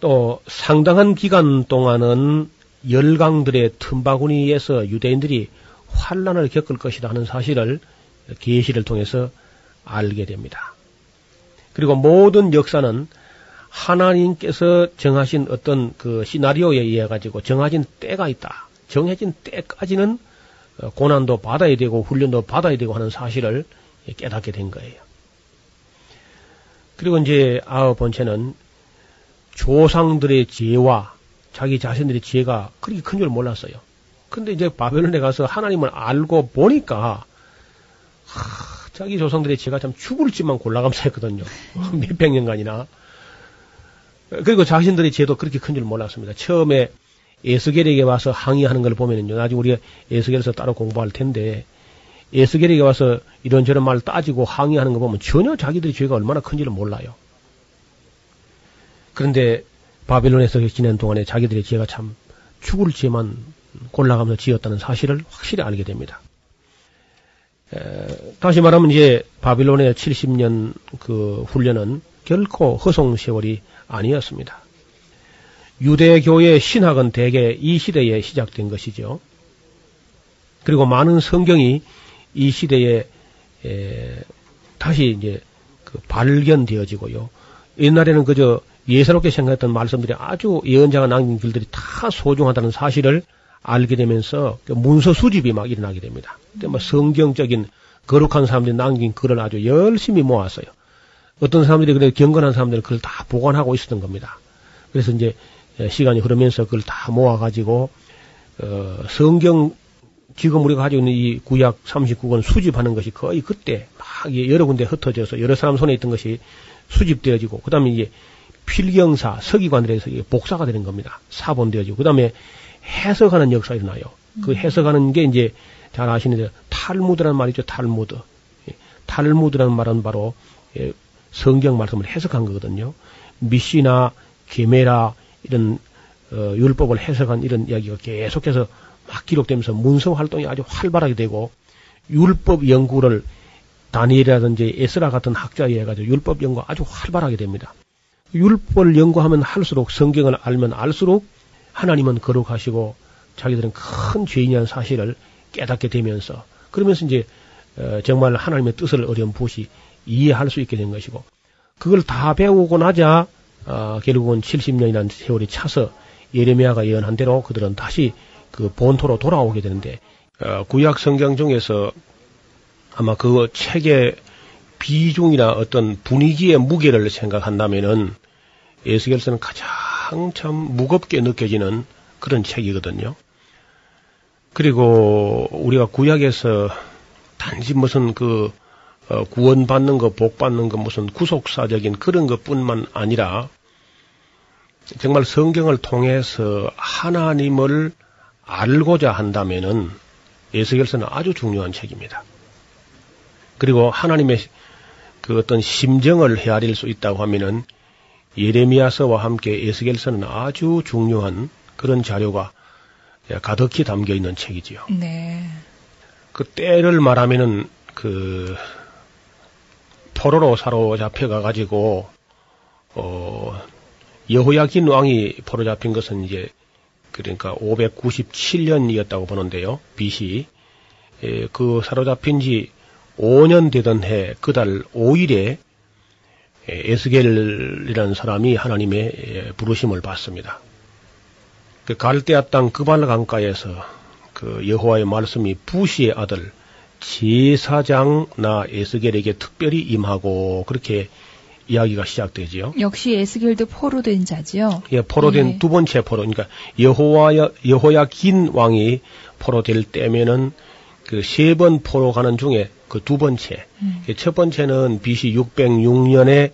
또 상당한 기간 동안은 열강들의 틈바구니에서 유대인들이 환란을 겪을 것이다 하는 사실을 계시를 통해서 알게 됩니다. 그리고 모든 역사는 하나님께서 정하신 어떤 그 시나리오에 의해 가지고 정해진 때가 있다. 정해진 때까지는 어, 고난도 받아야 되고 훈련도 받아야 되고 하는 사실을 깨닫게 된 거예요. 그리고 이제 아홉 번째는 조상들의 지혜와 자기 자신들의 지혜가 그렇게 큰 줄 몰랐어요. 근데 이제 바벨론에 가서 하나님을 알고 보니까 하, 자기 조상들의 지혜가 참 죽을지만 골라가면서 했거든요. [LAUGHS] 몇백 년간이나. 그리고 자신들의 지혜도 그렇게 큰 줄 몰랐습니다. 처음에 에스겔에게 와서 항의하는 걸 보면은요. 나중에 우리가 에스겔에서 따로 공부할 텐데 에스겔에게 와서 이런저런 말 따지고 항의하는 거 보면 전혀 자기들의 죄가 얼마나 큰지를 몰라요. 그런데 바빌론에서 지낸 동안에 자기들의 죄가 참 죽을 죄만 골라가면서 지었다는 사실을 확실히 알게 됩니다. 에, 다시 말하면 이제 바빌론의 70년 그 훈련은 결코 허송 세월이 아니었습니다. 유대교의 신학은 대개 이 시대에 시작된 것이죠. 그리고 많은 성경이 이 시대에 에, 다시 이제 그 발견되어지고요. 옛날에는 그저 예사롭게 생각했던 말씀들이 아주 예언자가 남긴 글들이 다 소중하다는 사실을 알게 되면서 그 문서 수집이 막 일어나게 됩니다. 근데 뭐 성경적인 거룩한 사람들이 남긴 글을 아주 열심히 모았어요. 어떤 사람들이 그래 경건한 사람들은 그걸 다 보관하고 있었던 겁니다. 그래서 이제 시간이 흐르면서 그걸 다 모아가지고 어, 성경 지금 우리가 가지고 있는 이 구약 39권 수집하는 것이 거의 그때 막 여러 군데 흩어져서 여러 사람 손에 있던 것이 수집되어지고 그 다음에 이제 필경사 서기관들에서 복사가 되는 겁니다. 사본되어지고 그 다음에 해석하는 역사가 일어나요. 그 음. 해석하는 게 이제 잘 아시는 대로 탈무드라는 말이죠. 탈무드. 예, 탈무드라는 말은 바로 예, 성경 말씀을 해석한 거거든요. 미시나 게메라 이런 어, 율법을 해석한 이런 이야기가 계속해서 막 기록되면서 문서 활동이 아주 활발하게 되고 율법 연구를 다니엘이라든지 에스라 같은 학자에 해가지고 율법 연구 아주 활발하게 됩니다. 율법을 연구하면 할수록 성경을 알면 알수록 하나님은 거룩하시고 자기들은 큰 죄인이라는 사실을 깨닫게 되면서 그러면서 이제 어, 정말 하나님의 뜻을 어렴풋이 이해할 수 있게 된 것이고 그걸 다 배우고 나자 어, 결국은 70년이라는 세월이 차서 예레미야가 예언한 대로 그들은 다시 그 본토로 돌아오게 되는데 어, 구약 성경 중에서 아마 그 책의 비중이나 어떤 분위기의 무게를 생각한다면은 에스겔서는 가장 참 무겁게 느껴지는 그런 책이거든요. 그리고 우리가 구약에서 단지 무슨 그 어, 구원받는 거, 복받는 거, 무슨 구속사적인 그런 것뿐만 아니라 정말 성경을 통해서 하나님을 알고자 한다면은 에스겔서는 아주 중요한 책입니다. 그리고 하나님의 그 어떤 심정을 헤아릴 수 있다고 하면은 예레미야서와 함께 에스겔서는 아주 중요한 그런 자료가 가득히 담겨 있는 책이지요. 네. 그 때를 말하면은 그 포로로 사로잡혀가 가지고 어 여호야긴 왕이 포로 잡힌 것은 이제 그러니까 597년이었다고 보는데요. BC 에, 그 사로잡힌 지 5년 되던 해 그달 5일에 에스겔이라는 사람이 하나님의 부르심을 받습니다. 그 갈대아 땅 그발 강가에서 그 여호와의 말씀이 부시의 아들 제사장 나 에스겔에게 특별히 임하고 그렇게 이야기가 시작되지요. 역시 에스겔도 포로 된 자지요. 예, 포로된 네. 두 번째 포로, 그러니까 여호와야 여호야긴 왕이 포로 될 때면은 그 세 번 포로 가는 중에 그 두 번째, 음. 예, 첫 번째는 BC 606년에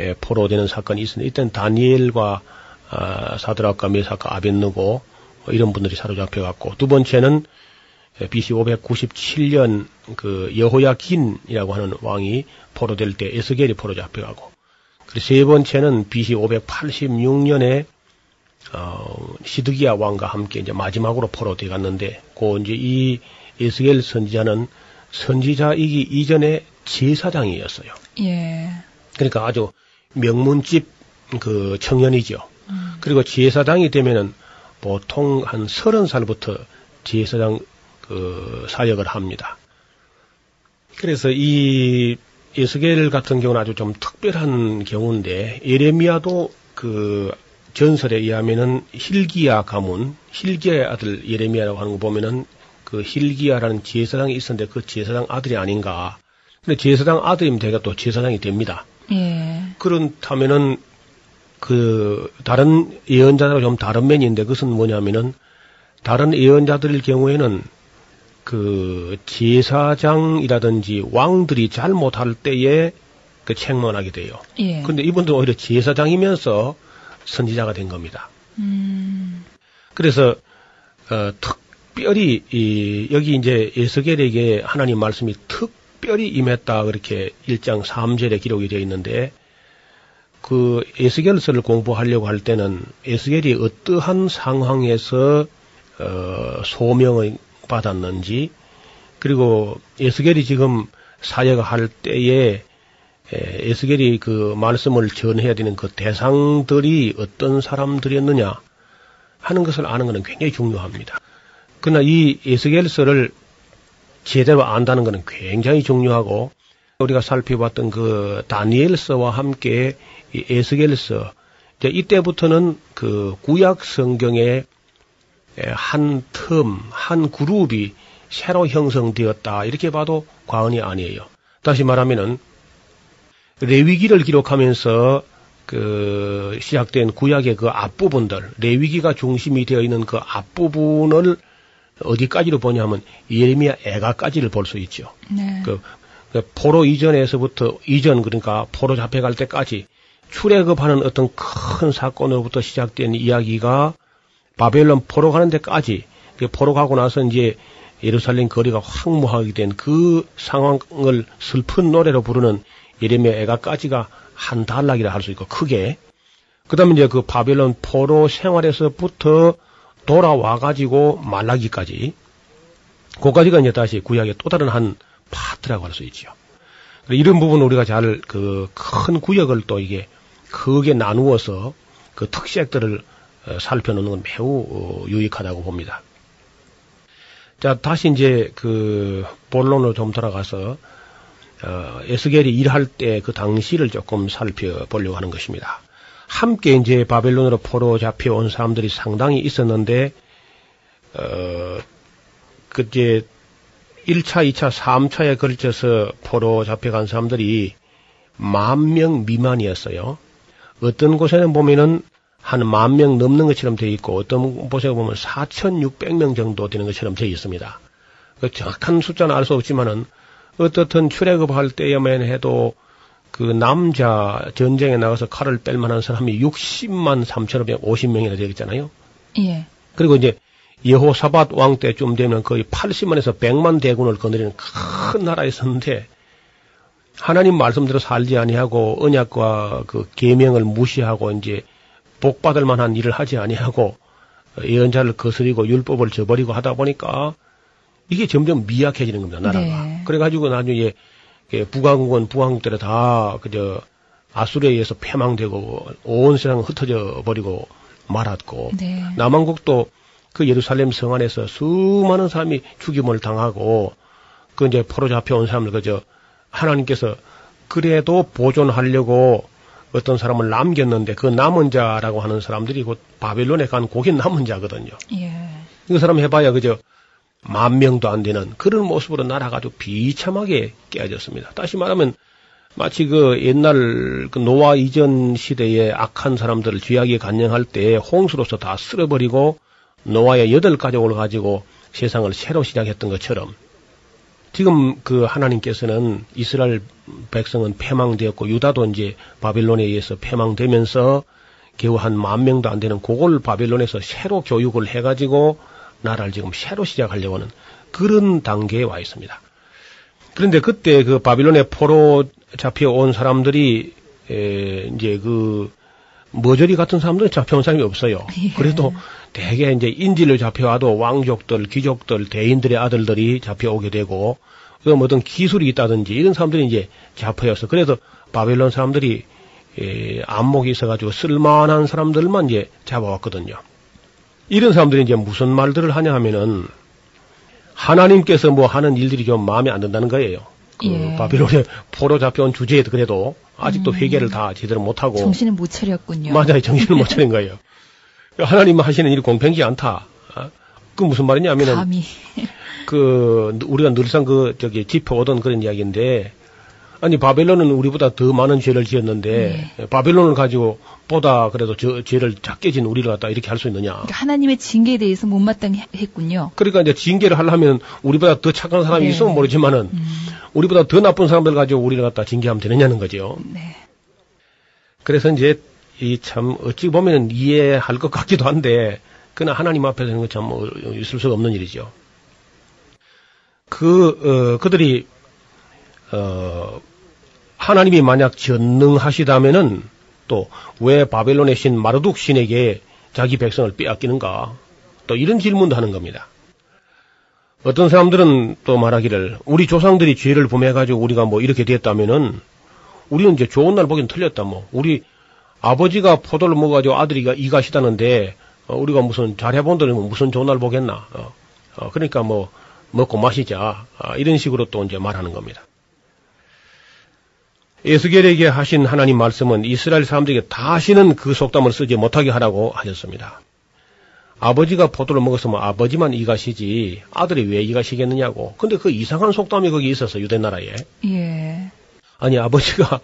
예, 포로 되는 사건이 있었는데 이때는 다니엘과 아, 사드락과 메사카 아벤느고 뭐 이런 분들이 사로잡혀 갔고 두 번째는 예, BC 597년 그 여호야긴이라고 하는 왕이 포로될 때 에스겔이 포로 잡혀가고 그리고 세 번째는 BC 586년에 어, 시드기야 왕과 함께 이제 마지막으로 포로돼 갔는데 그 이제 이 에스겔 선지자는 선지자이기 이전에 제사장이었어요. 예. 그러니까 아주 명문집 그 청년이죠. 음. 그리고 제사장이 되면은 보통 한 서른 살부터 제사장 그 사역을 합니다. 그래서 이 에스겔 같은 경우는 아주 좀 특별한 경우인데 예레미야도 그 전설에 의하면은 힐기야 가문, 힐기야의 아들 예레미야라고 하는 거 보면은 그 힐기야라는 제사장이 있었는데 그 제사장 아들이 아닌가. 근데 제사장 아들이면 되가 또 제사장이 됩니다. 예. 그렇다면은 그 다른 예언자들과 좀 다른 면인데 그것은 뭐냐면은 다른 예언자들의 경우에는 그 제사장이라든지 왕들이 잘 못할 때에 그 책망하게 돼요. 예. 근데 이분도 오히려 제사장이면서 선지자가 된 겁니다. 음. 그래서 어, 특별히 이, 여기 이제 에스겔에게 하나님 말씀이 특별히 임했다 그렇게 1장 3절에 기록이 되어 있는데 그 에스겔서를 공부하려고 할 때는 에스겔이 어떠한 상황에서 어, 소명을 받았는지 그리고 에스겔이 지금 사역을 할 때에 에, 에스겔이 그 말씀을 전해야 되는 그 대상들이 어떤 사람들이었느냐 하는 것을 아는 것은 굉장히 중요합니다. 그러나 이 에스겔서를 제대로 안다는 것은 굉장히 중요하고 우리가 살펴봤던 그 다니엘서와 함께 이 에스겔서 이때부터는 그 구약 성경의 한 텀, 한 그룹이 새로 형성되었다 이렇게 봐도 과언이 아니에요. 다시 말하면은 레위기를 기록하면서 그 시작된 구약의 그 앞부분들, 레위기가 중심이 되어 있는 그 앞부분을 어디까지로 보냐면 예레미야 애가까지를 볼 수 있죠. 네. 그, 그 포로 이전에서부터 이전 그러니까 포로 잡혀갈 때까지 출애굽하는 어떤 큰 사건으로부터 시작된 이야기가 바벨론 포로 가는 데까지 그 포로 가고 나서 이제 예루살렘 거리가 황무하게 된 그 상황을 슬픈 노래로 부르는 예레미야 애가까지가 한 단락이라 할 수 있고 크게 그다음에 이제 그 바벨론 포로 생활에서부터 돌아와 가지고 말라기까지 그까지가 이제 다시 구약의 또 다른 한 파트라고 할 수 있죠. 이런 부분 우리가 잘 그 큰 구역을 또 이게 크게 나누어서 그 특색들을 어, 살펴놓는 건 매우 어, 유익하다고 봅니다. 자, 다시 이제 그 본론으로 좀 돌아가서 어, 에스겔이 일할 때 그 당시를 조금 살펴보려고 하는 것입니다. 함께 이제 바벨론으로 포로 잡혀온 사람들이 상당히 있었는데 어, 그 이제 1차, 2차, 3차에 걸쳐서 포로 잡혀간 사람들이 만 명 미만이었어요. 어떤 곳에는 보면은 한 만 명 넘는 것처럼 되어 있고 어떤 곳에 보면 4,600명 정도 되는 것처럼 되어 있습니다. 그 정확한 숫자는 알 수 없지만은 어떻든 출애굽할 때에만 해도 그 남자 전쟁에 나가서 칼을 뺄 만한 사람이 60만 3,550명이나 되겠잖아요. 예. 그리고 이제 여호사밧 왕 때쯤 되면 거의 80만에서 100만 대군을 거느리는 큰 나라였었는데 하나님 말씀대로 살지 아니하고 언약과 그 계명을 무시하고 이제 복 받을 만한 일을 하지 아니하고 예언자를 거스리고 율법을 저버리고 하다 보니까 이게 점점 미약해지는 겁니다 나라가. 네. 그래가지고 나중에 북왕국은 북왕국 때로 다 그저 아수르에 의해서 패망되고 온 세상 흩어져 버리고 말았고 네. 남왕국도 그 예루살렘 성 안에서 수많은 사람이 죽임을 당하고 그 이제 포로 잡혀온 사람들 그저 하나님께서 그래도 보존하려고 어떤 사람을 남겼는데 그 남은 자라고 하는 사람들이 곧 바벨론에 간 고기 남은 자거든요. 예. 그 사람 해봐야 그저 만 명도 안 되는 그런 모습으로 아주 비참하게 깨어졌습니다. 다시 말하면 마치 그 옛날 그 노아 이전 시대의 악한 사람들을 죄악에 간영할 때 홍수로서 다 쓸어버리고 노아의 여덟 가족을 가지고 세상을 새로 시작했던 것처럼 지금 그 하나님께서는 이스라엘 백성은 패망되었고 유다도 이제 바빌론에 의해서 패망되면서 겨우 한 만 명도 안 되는 그걸 바빌론에서 새로 교육을 해가지고 나라를 지금 새로 시작하려고 하는 그런 단계에 와 있습니다. 그런데 그때 그 바빌론의 포로 잡혀온 사람들이 에, 이제 그 머저리 같은 사람들은 잡혀온 사람이 없어요. 예. 그래도 대개 이제 인질로 잡혀와도 왕족들, 귀족들, 대인들의 아들들이 잡혀오게 되고 그 어떤 기술이 있다든지 이런 사람들이 이제 잡혀와서 그래서 바벨론 사람들이 에, 안목이 있어가지고 쓸만한 사람들만 이제 잡아왔거든요. 이런 사람들이 이제 무슨 말들을 하냐 하면은 하나님께서 뭐 하는 일들이 좀 마음에 안 든다는 거예요. 그 예. 바빌론에 포로 잡혀온 주제에도 그래도 아직도 회개를 다 제대로 못하고 정신을 못 차렸군요. 맞아요. 정신을 못 차린 거예요. [LAUGHS] 하나님 하시는 일이 공평하지 않다. 아, 그 무슨 말이냐면은 감히. 그 우리가 늘상 그 저기 짚어오던 그런 이야기인데 아니 바벨론은 우리보다 더 많은 죄를 지었는데 바벨론을 가지고 보다 그래도 저 죄를 작게 진 우리를 갖다 이렇게 할 수 있느냐. 그러니까 하나님의 징계에 대해서 못마땅히 했군요. 그러니까 이제 징계를 하려면 우리보다 더 착한 사람이 네. 있으면 모르지만은 우리보다 더 나쁜 사람들 가지고 우리를 갖다 징계하면 되느냐는 거죠. 네. 그래서 이제 이 참 어찌 보면 이해할 것 같기도 한데 그러나 하나님 앞에서는 참 어, 있을 수가 없는 일이죠. 그 어, 그들이 어 하나님이 만약 전능하시다면은 또 왜 바벨론의 신 마르둑 신에게 자기 백성을 빼앗기는가? 또 이런 질문도 하는 겁니다. 어떤 사람들은 또 말하기를 우리 조상들이 죄를 범해가지고 우리가 뭐 이렇게 됐다면은 우리는 이제 좋은 날 보기엔 틀렸다 뭐 우리 아버지가 포도를 먹어가지고 아들이가 이가시다는데 어, 우리가 무슨 잘해본다면 무슨 좋은 날 보겠나 어, 어, 그러니까 뭐 먹고 마시자 아, 이런 식으로 또 이제 말하는 겁니다. 에스겔에게 하신 하나님 말씀은 이스라엘 사람들에게 다시는 그 속담을 쓰지 못하게 하라고 하셨습니다. 아버지가 포도를 먹었으면 아버지만 이가시지 아들이 왜 이가시겠느냐고. 근데 그 이상한 속담이 거기 있어서 유대 나라에. 예. 아니 아버지가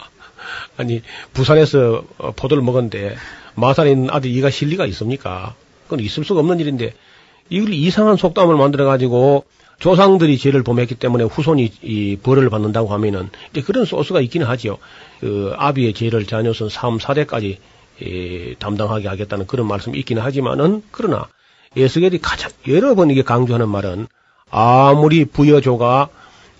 아니 부산에서 어, 포도를 먹었는데 마산에 있는 아들 이가 실 리가 있습니까? 그건 있을 수가 없는 일인데 이걸 이상한 속담을 만들어 가지고 조상들이 죄를 범했기 때문에 후손이 이 벌을 받는다고 하면은 이제 그런 소스가 있기는 하지요. 그 아비의 죄를 자녀선 3, 4대까지 예, 담당하게 하겠다는 그런 말씀이 있기는 하지만은 그러나 예수겔이 가장 여러 번 이게 강조하는 말은 아무리 부여조가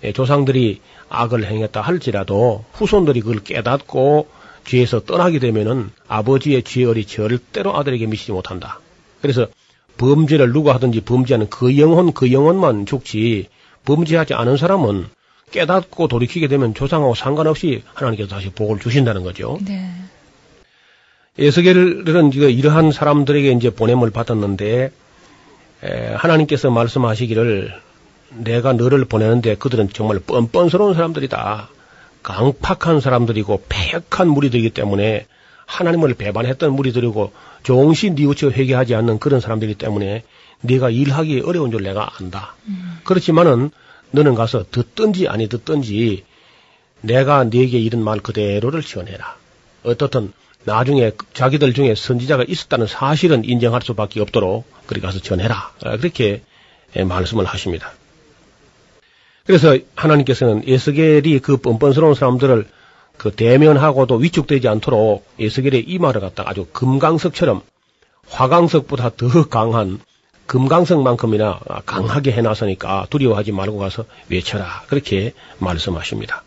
예, 조상들이 악을 행했다 할지라도 후손들이 그걸 깨닫고 죄에서 떠나게 되면은 아버지의 죄열이 절대로 아들에게 미치지 못한다. 그래서 범죄를 누가 하든지 범죄하는 그 영혼 그 영혼만 죽지 범죄하지 않은 사람은 깨닫고 돌이키게 되면 조상하고 상관없이 하나님께서 다시 복을 주신다는 거죠. 네. 에스겔은 이러한 사람들에게 이제 보냄을 받았는데 에, 하나님께서 말씀하시기를 내가 너를 보내는데 그들은 정말 뻔뻔스러운 사람들이다. 강팍한 사람들이고 폐역한 무리들이기 때문에 하나님을 배반했던 무리들이고 종시 뉘우쳐 회개하지 않는 그런 사람들이기 때문에 네가 일하기 어려운 줄 내가 안다. 그렇지만은 너는 가서 듣든지 아니 듣든지 내가 네게 이런 말 그대로를 지어내라. 어떻든 나중에 자기들 중에 선지자가 있었다는 사실은 인정할 수밖에 없도록 그리 가서 전해라. 아, 그렇게 예, 말씀을 하십니다. 그래서 하나님께서는 에스겔이 그 뻔뻔스러운 사람들을 그 대면하고도 위축되지 않도록 에스겔의 이 말을 갖다가 아주 금강석처럼 화강석보다 더 강한 금강석만큼이나 강하게 해놨으니까 두려워하지 말고 가서 외쳐라. 그렇게 말씀하십니다.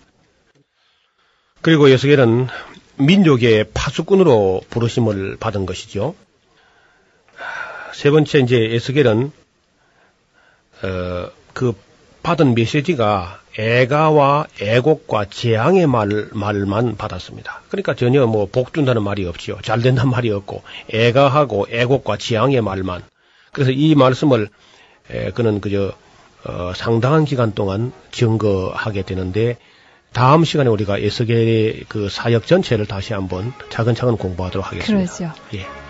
그리고 에스겔은 민족의 파수꾼으로 부르심을 받은 것이죠. 세 번째 이제 에스겔은 어, 그 받은 메시지가 애가와 애곡과 재앙의 말, 말만 받았습니다. 그러니까 전혀 뭐 복준다는 말이 없지요. 잘 된다는 [LAUGHS] 말이 없고 애가하고 애곡과 재앙의 말만. 그래서 이 말씀을 에, 그는 그저 어, 상당한 기간 동안 증거하게 되는데 다음 시간에 우리가 에스겔의 그 사역 전체를 다시 한번 차근차근 공부하도록 하겠습니다. 그러죠. 예.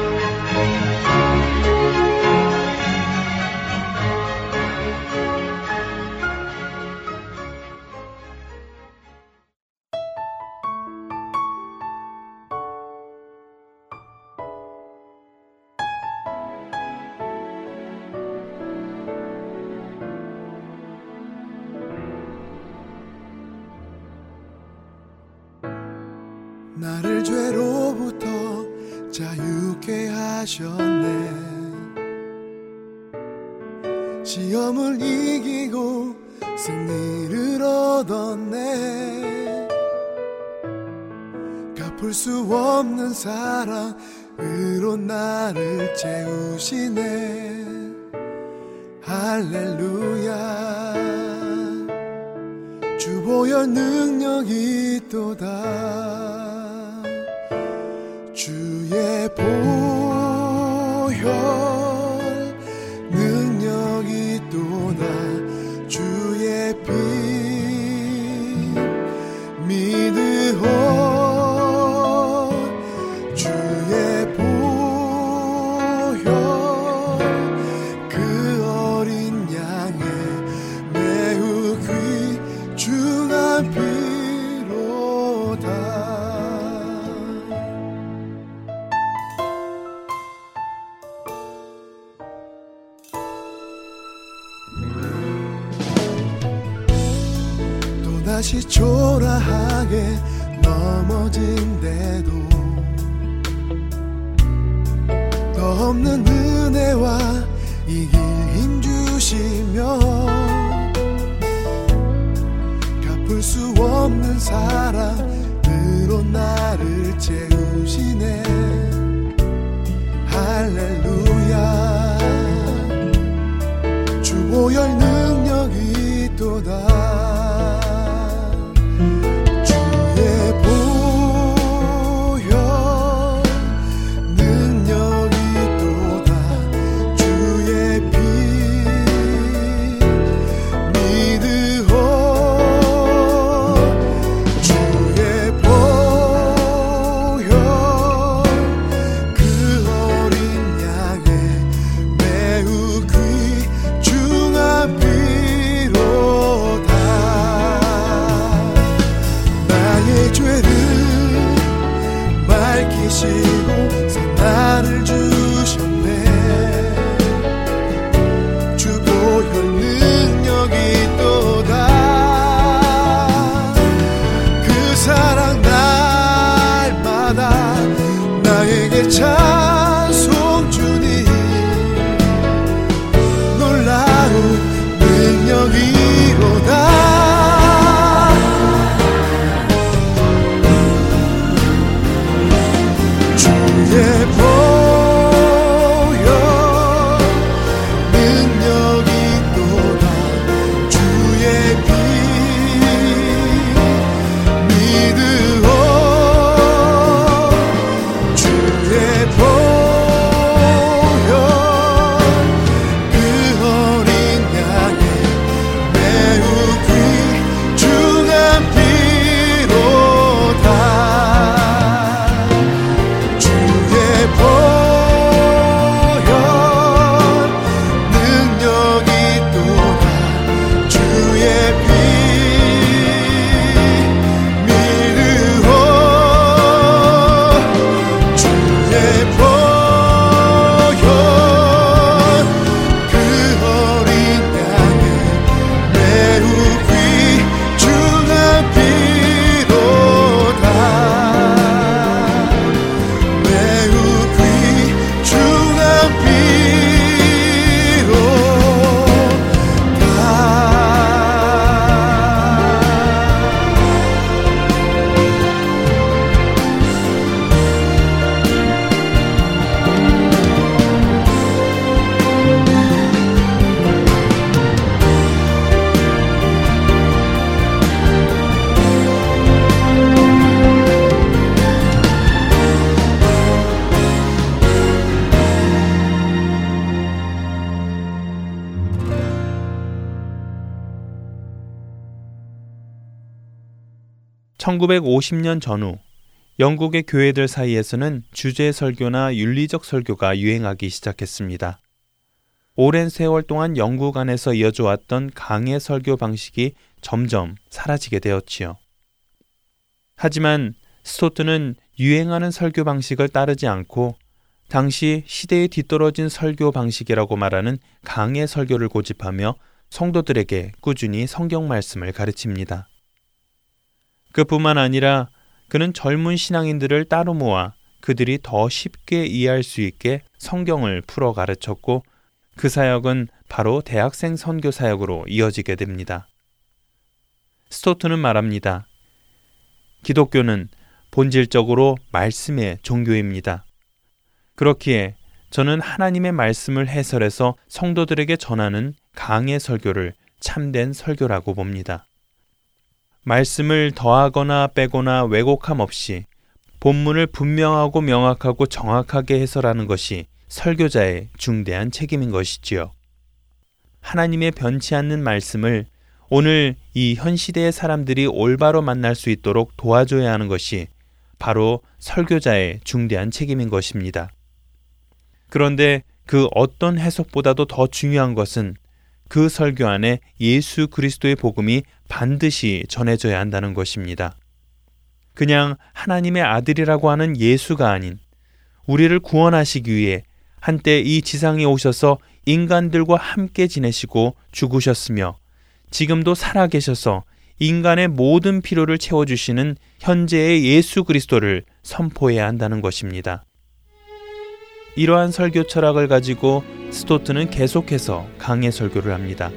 다시 초라하게 넘어진대도 더 없는 은혜와 이 길 힘 주시며 갚을 수 없는 사랑으로 나를 채우시네. 할렐루야. 주보혈 능 (1950년) 전후 영국의 교회들 사이에서는 주제 설교나 윤리적 설교가 유행하기 시작했습니다. 오랜 세월 동안 영국 안에서 이어져 왔던 강의 설교 방식이 점점 사라지게 되었지요. 하지만 스토트는 유행하는 설교 방식을 따르지 않고 당시 시대에 뒤떨어진 설교 방식이라고 말하는 강의 설교를 고집하며 성도들에게 꾸준히 성경 말씀을 가르칩니다. 그뿐만 아니라 그는 젊은 신앙인들을 따로 모아 그들이 더 쉽게 이해할 수 있게 성경을 풀어 가르쳤고 그 사역은 바로 대학생 선교 사역으로 이어지게 됩니다. 스토트는 말합니다. 기독교는 본질적으로 말씀의 종교입니다. 그렇기에 저는 하나님의 말씀을 해설해서 성도들에게 전하는 강의 설교를 참된 설교라고 봅니다. 말씀을 더하거나 빼거나 왜곡함 없이 본문을 분명하고 명확하고 정확하게 해설하는 것이 설교자의 중대한 책임인 것이지요. 하나님의 변치 않는 말씀을 오늘 이 현 시대의 사람들이 올바로 만날 수 있도록 도와줘야 하는 것이 바로 설교자의 중대한 책임인 것입니다. 그런데 그 어떤 해석보다도 더 중요한 것은 그 설교 안에 예수 그리스도의 복음이 반드시 전해져야 한다는 것입니다. 그냥 하나님의 아들이라고 하는 예수가 아닌 우리를 구원하시기 위해 한때 이 지상에 오셔서 인간들과 함께 지내시고 죽으셨으며 지금도 살아계셔서 인간의 모든 필요를 채워주시는 현재의 예수 그리스도를 선포해야 한다는 것입니다. 이러한 설교 철학을 가지고 스토트는 계속해서 강해 설교를 합니다.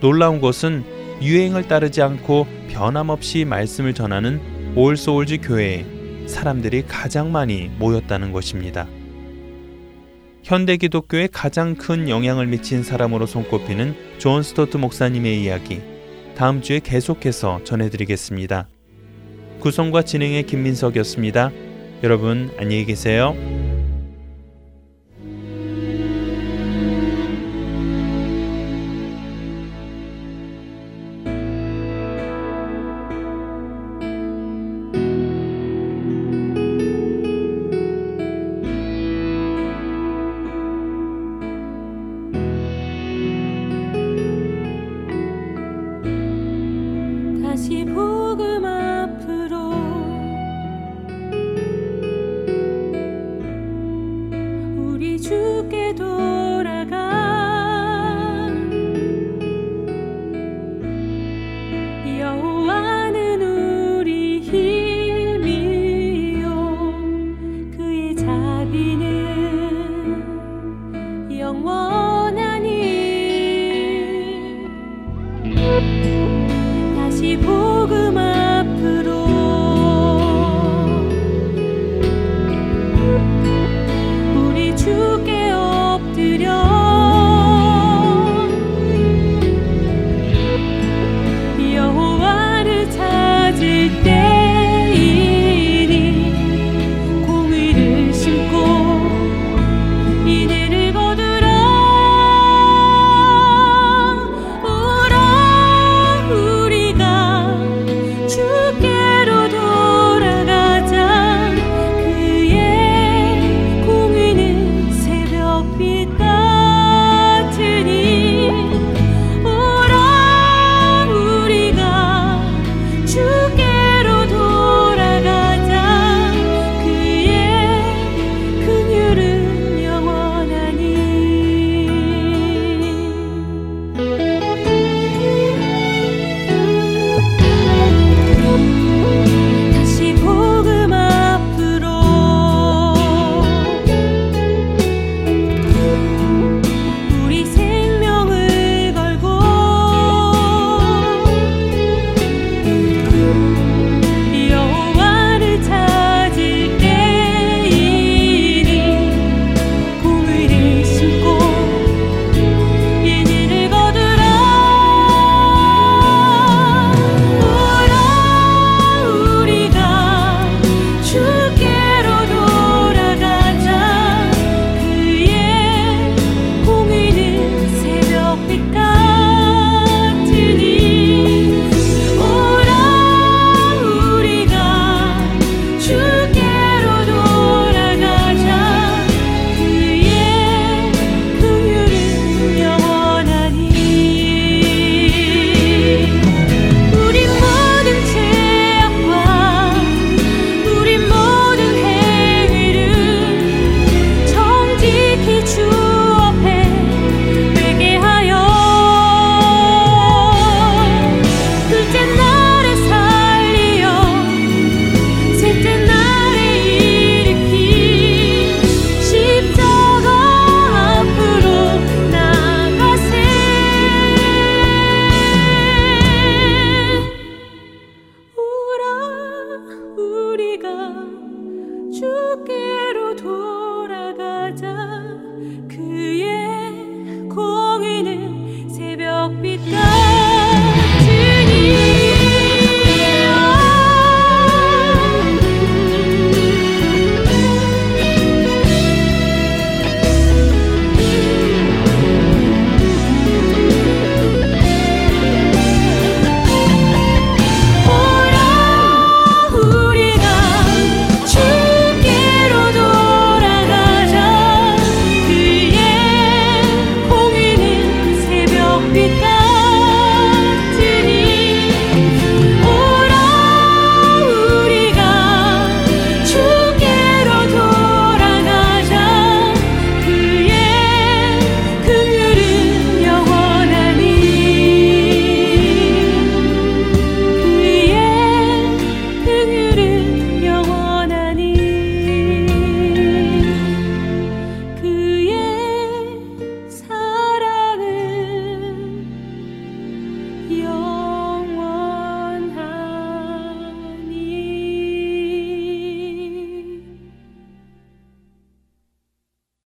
놀라운 것은 유행을 따르지 않고 변함없이 말씀을 전하는 올소울즈 교회에 사람들이 가장 많이 모였다는 것입니다. 현대 기독교에 가장 큰 영향을 미친 사람으로 손꼽히는 존 스토트 목사님의 이야기 다음 주에 계속해서 전해드리겠습니다. 구성과 진행의 김민석이었습니다. 여러분 안녕히 계세요.